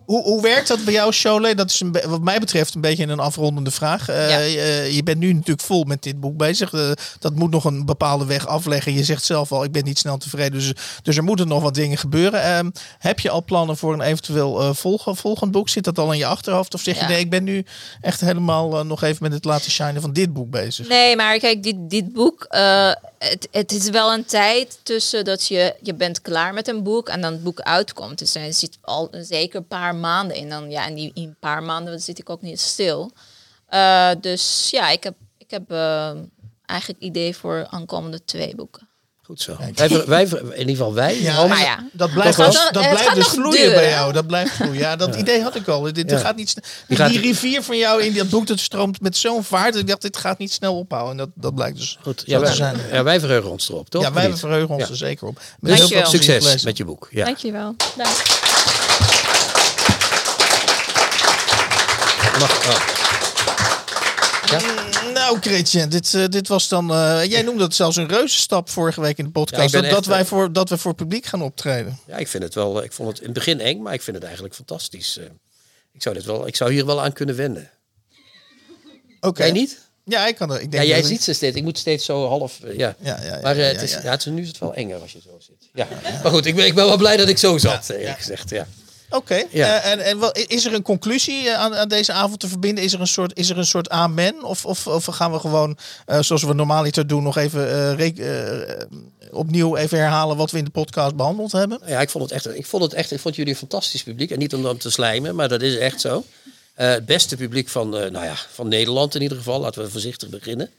hoe, hoe werkt dat bij jou, Cholet? Dat is een, wat mij betreft een beetje een afrondende vraag. Eh, Ja. je, je bent nu natuurlijk vol met dit boek bezig. Eh, dat moet nog een bepaalde weg afleggen. Je zegt zelf al, ik ben niet snel tevreden. Dus, dus er moeten nog wat dingen gebeuren. Ehm, heb je al plannen voor een eventueel eh, volg- volgend boek? Zit dat al in je achterhoofd? Of zeg je, nee, ik ben nu echt helemaal eh, nog even met het laten shinen van dit boek bezig? Nee, maar kijk, dit, dit boek, eh, het, het is wel een tijd tussen dat je, je bent klaar met een boek en dan het boek uitkomt. Dus er zit al een zeker een paar maanden in. Dan, ja, en die, in een paar maanden zit ik ook niet stil. Eh, dus ja, ik heb, ik heb eh, eigenlijk idee voor aankomende twee boeken. Goed zo. Wij, wij, in ieder geval wij. Ja, ja. Dat blijft, dus, dat het blijft dus vloeien duren. bij jou. Dat blijft vloeien. Ja, dat idee had ik al. Dit, dit Ja. gaat niet snel. Die Die, rivier van jou in dat boek, dat stroomt met zo'n vaart. dat Ik dacht, dit gaat niet snel ophouden. En dat, dat blijkt dus Goed. Ja, te wij, zijn. ja, wij verheugen ons erop, toch? Ja, wij verheugen ons Ja. er zeker op. Met Dus heel veel Dankjewel. succes met je boek. Ja. Dankjewel. Dank. Mag, oh. Nou, Christian, dit, eh, dit was dan. eh, jij noemde het zelfs een reuzenstap vorige week in de Ja, podcast. dat, dat, echt, wij eh, voor, dat we voor publiek gaan optreden. ja, ik vind het wel. Ik vond het in het begin eng, maar ik vind het eigenlijk fantastisch. eh. Ik zou, dit wel, ik zou hier wel aan kunnen wennen. Oké. Jij niet? Ja, ik kan er. Ik Ja, denk jij dat ziet ze steeds. Ik moet steeds zo half. eh, ja. Ja, ja, ja, maar eh, ja, het is, ja. ja, het is, nu is het wel enger als je zo zit. Ja. Maar goed, ik ben, ik ben wel blij dat ik zo zat, eerlijk gezegd. Ja. Oké. Ja. Eh, en en is er een conclusie eh, aan, aan deze avond te verbinden? Is er een soort, is er een soort amen? Of, of, of gaan we gewoon, eh, zoals we normaal iets doen, nog even opnieuw even herhalen wat we in de podcast behandeld hebben? Ja, ik vond het echt, ik vond het echt, ik vond jullie een fantastisch publiek. En niet om dan te slijmen, maar dat is echt zo. Het beste publiek van, nou ja, van Nederland in ieder geval. Laten we voorzichtig beginnen.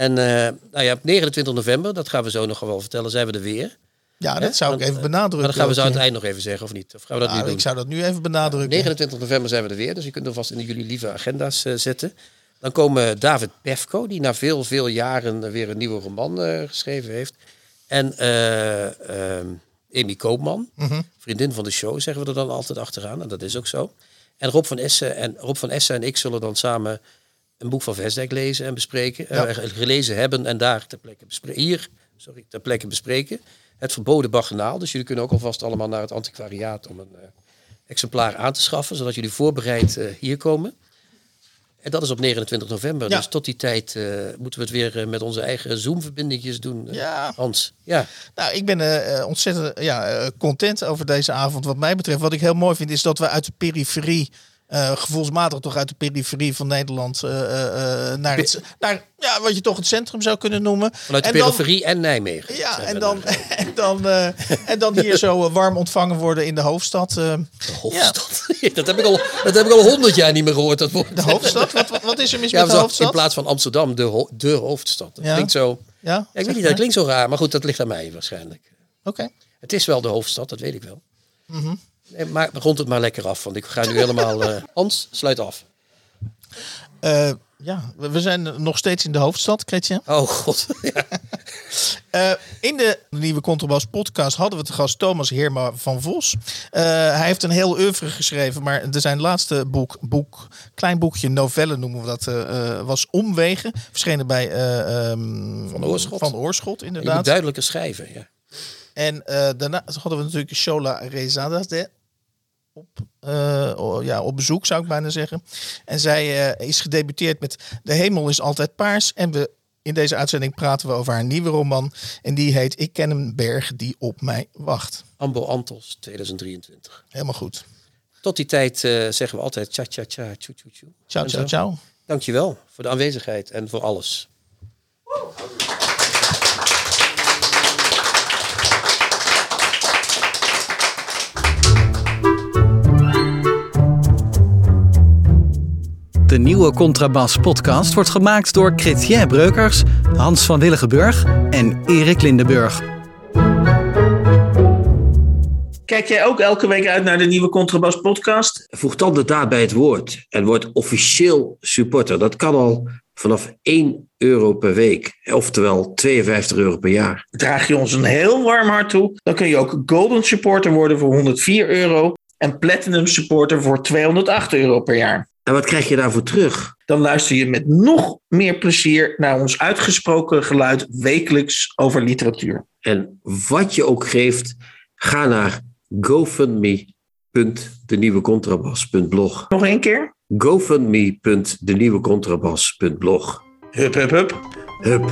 En eh, nou ja, op 29 november, dat gaan we zo nog wel vertellen, zijn we er weer. Ja, dat Hè? zou ik Want, even eh, benadrukken. Maar dat gaan we zo aan het eind nog even zeggen, of niet? Of gaan we dat Nou, nu doen? ik zou dat nu even benadrukken. 29 november zijn we er weer, dus je kunt er vast in jullie lieve agenda's eh, zetten. Dan komen David Pefko, die na veel, veel jaren weer een nieuwe roman eh, geschreven heeft. En eh ehm, Amy Koopman, Mhm. vriendin van de show, zeggen we er dan altijd achteraan. En dat is ook zo. En Rob van Essen en, Rob van Essen en ik zullen dan samen een boek van Vesdijk lezen en bespreken. Ja. eh, gelezen hebben en daar ter plekke bespreken. Hier, sorry, ter plekke bespreken. Het verboden baggenaal. Dus jullie kunnen ook alvast allemaal naar het antiquariaat om een eh, exemplaar aan te schaffen, zodat jullie voorbereid eh, hier komen. En dat is op 29 november. Ja. Dus tot die tijd eh, moeten we het weer met onze eigen Zoom-verbindingjes doen. Ja. Hans. Ja. Nou, ik ben ontzettend ja, content over deze avond. Wat mij betreft, wat ik heel mooi vind, is dat we uit de periferie, eh, gevoelsmatig toch uit de periferie van Nederland, eh, eh, naar, het, naar ja, wat je toch het centrum zou kunnen noemen. Vanuit de En dan- periferie en Nijmegen. Ja, <laughs> en dan, en, dan, en dan hier zo warm ontvangen worden in de hoofdstad. De hoofdstad. <laughs> dat, heb ik al, dat heb ik al honderd jaar niet meer gehoord. Dat woord. de hoofdstad? Wat, wat, wat is er mis Ja, met de hoofdstad? in plaats van Amsterdam, de, ho- de hoofdstad. Dat Ja. klinkt zo. Ja, Ja, ik weet niet, maar. dat klinkt zo raar, maar goed, dat ligt aan mij waarschijnlijk. Oké. Het is wel de hoofdstad, dat weet ik wel. Mhm. Nee, maar rond het maar lekker af, want ik ga nu helemaal. eh, <laughs> Hans, sluit af. Eh, ja, we zijn nog steeds in de hoofdstad, Kretje. Oh god. <laughs> Ja. <laughs> Eh, in de nieuwe Contrabas podcast hadden we te gast Thomas Heerma van Vos. Eh, hij heeft een heel oeuvre geschreven, maar zijn laatste boek, boek, klein boekje, novelle noemen we dat, was Omwegen. Verschenen bij eh, ehm, Van Oorschot. Van Oorschot, Je moet inderdaad. duidelijker schrijven. Ja. En eh, daarna hadden we natuurlijk Shola Rezadeh op, eh, ja, op bezoek, zou ik bijna zeggen. En zij eh, is gedebuteerd met De hemel is altijd paars. En we, in deze uitzending praten we over haar nieuwe roman. En die heet Ik ken een berg die op mij wacht. Ambo Antos 2023. Helemaal goed. Tot die tijd eh, zeggen we altijd tja tja tja, tjoe tjoe tjoe. Ciao, ciao, ciao. Dankjewel voor de aanwezigheid en voor alles. De nieuwe Contrabas podcast wordt gemaakt door Chrétien Breukers, Hans van Willigenburg en Erik Lindenburg. Kijk jij ook elke week uit naar de nieuwe Contrabas podcast? Voeg dan de daad bij het woord en word officieel supporter. Dat kan al vanaf 1 euro per week, oftewel 52 euro per jaar. Draag je ons een heel warm hart toe, dan kun je ook Golden Supporter worden voor 104 euro en Platinum Supporter voor 208 euro per jaar. En wat krijg je daarvoor terug? Dan luister je met nog meer plezier naar ons uitgesproken geluid wekelijks over literatuur. En wat je ook geeft, ga naar gofundme.denieuwecontrabas.blog. Nog één keer? gofundme.denieuwecontrabas.blog. Hup, hup, hup. Hup.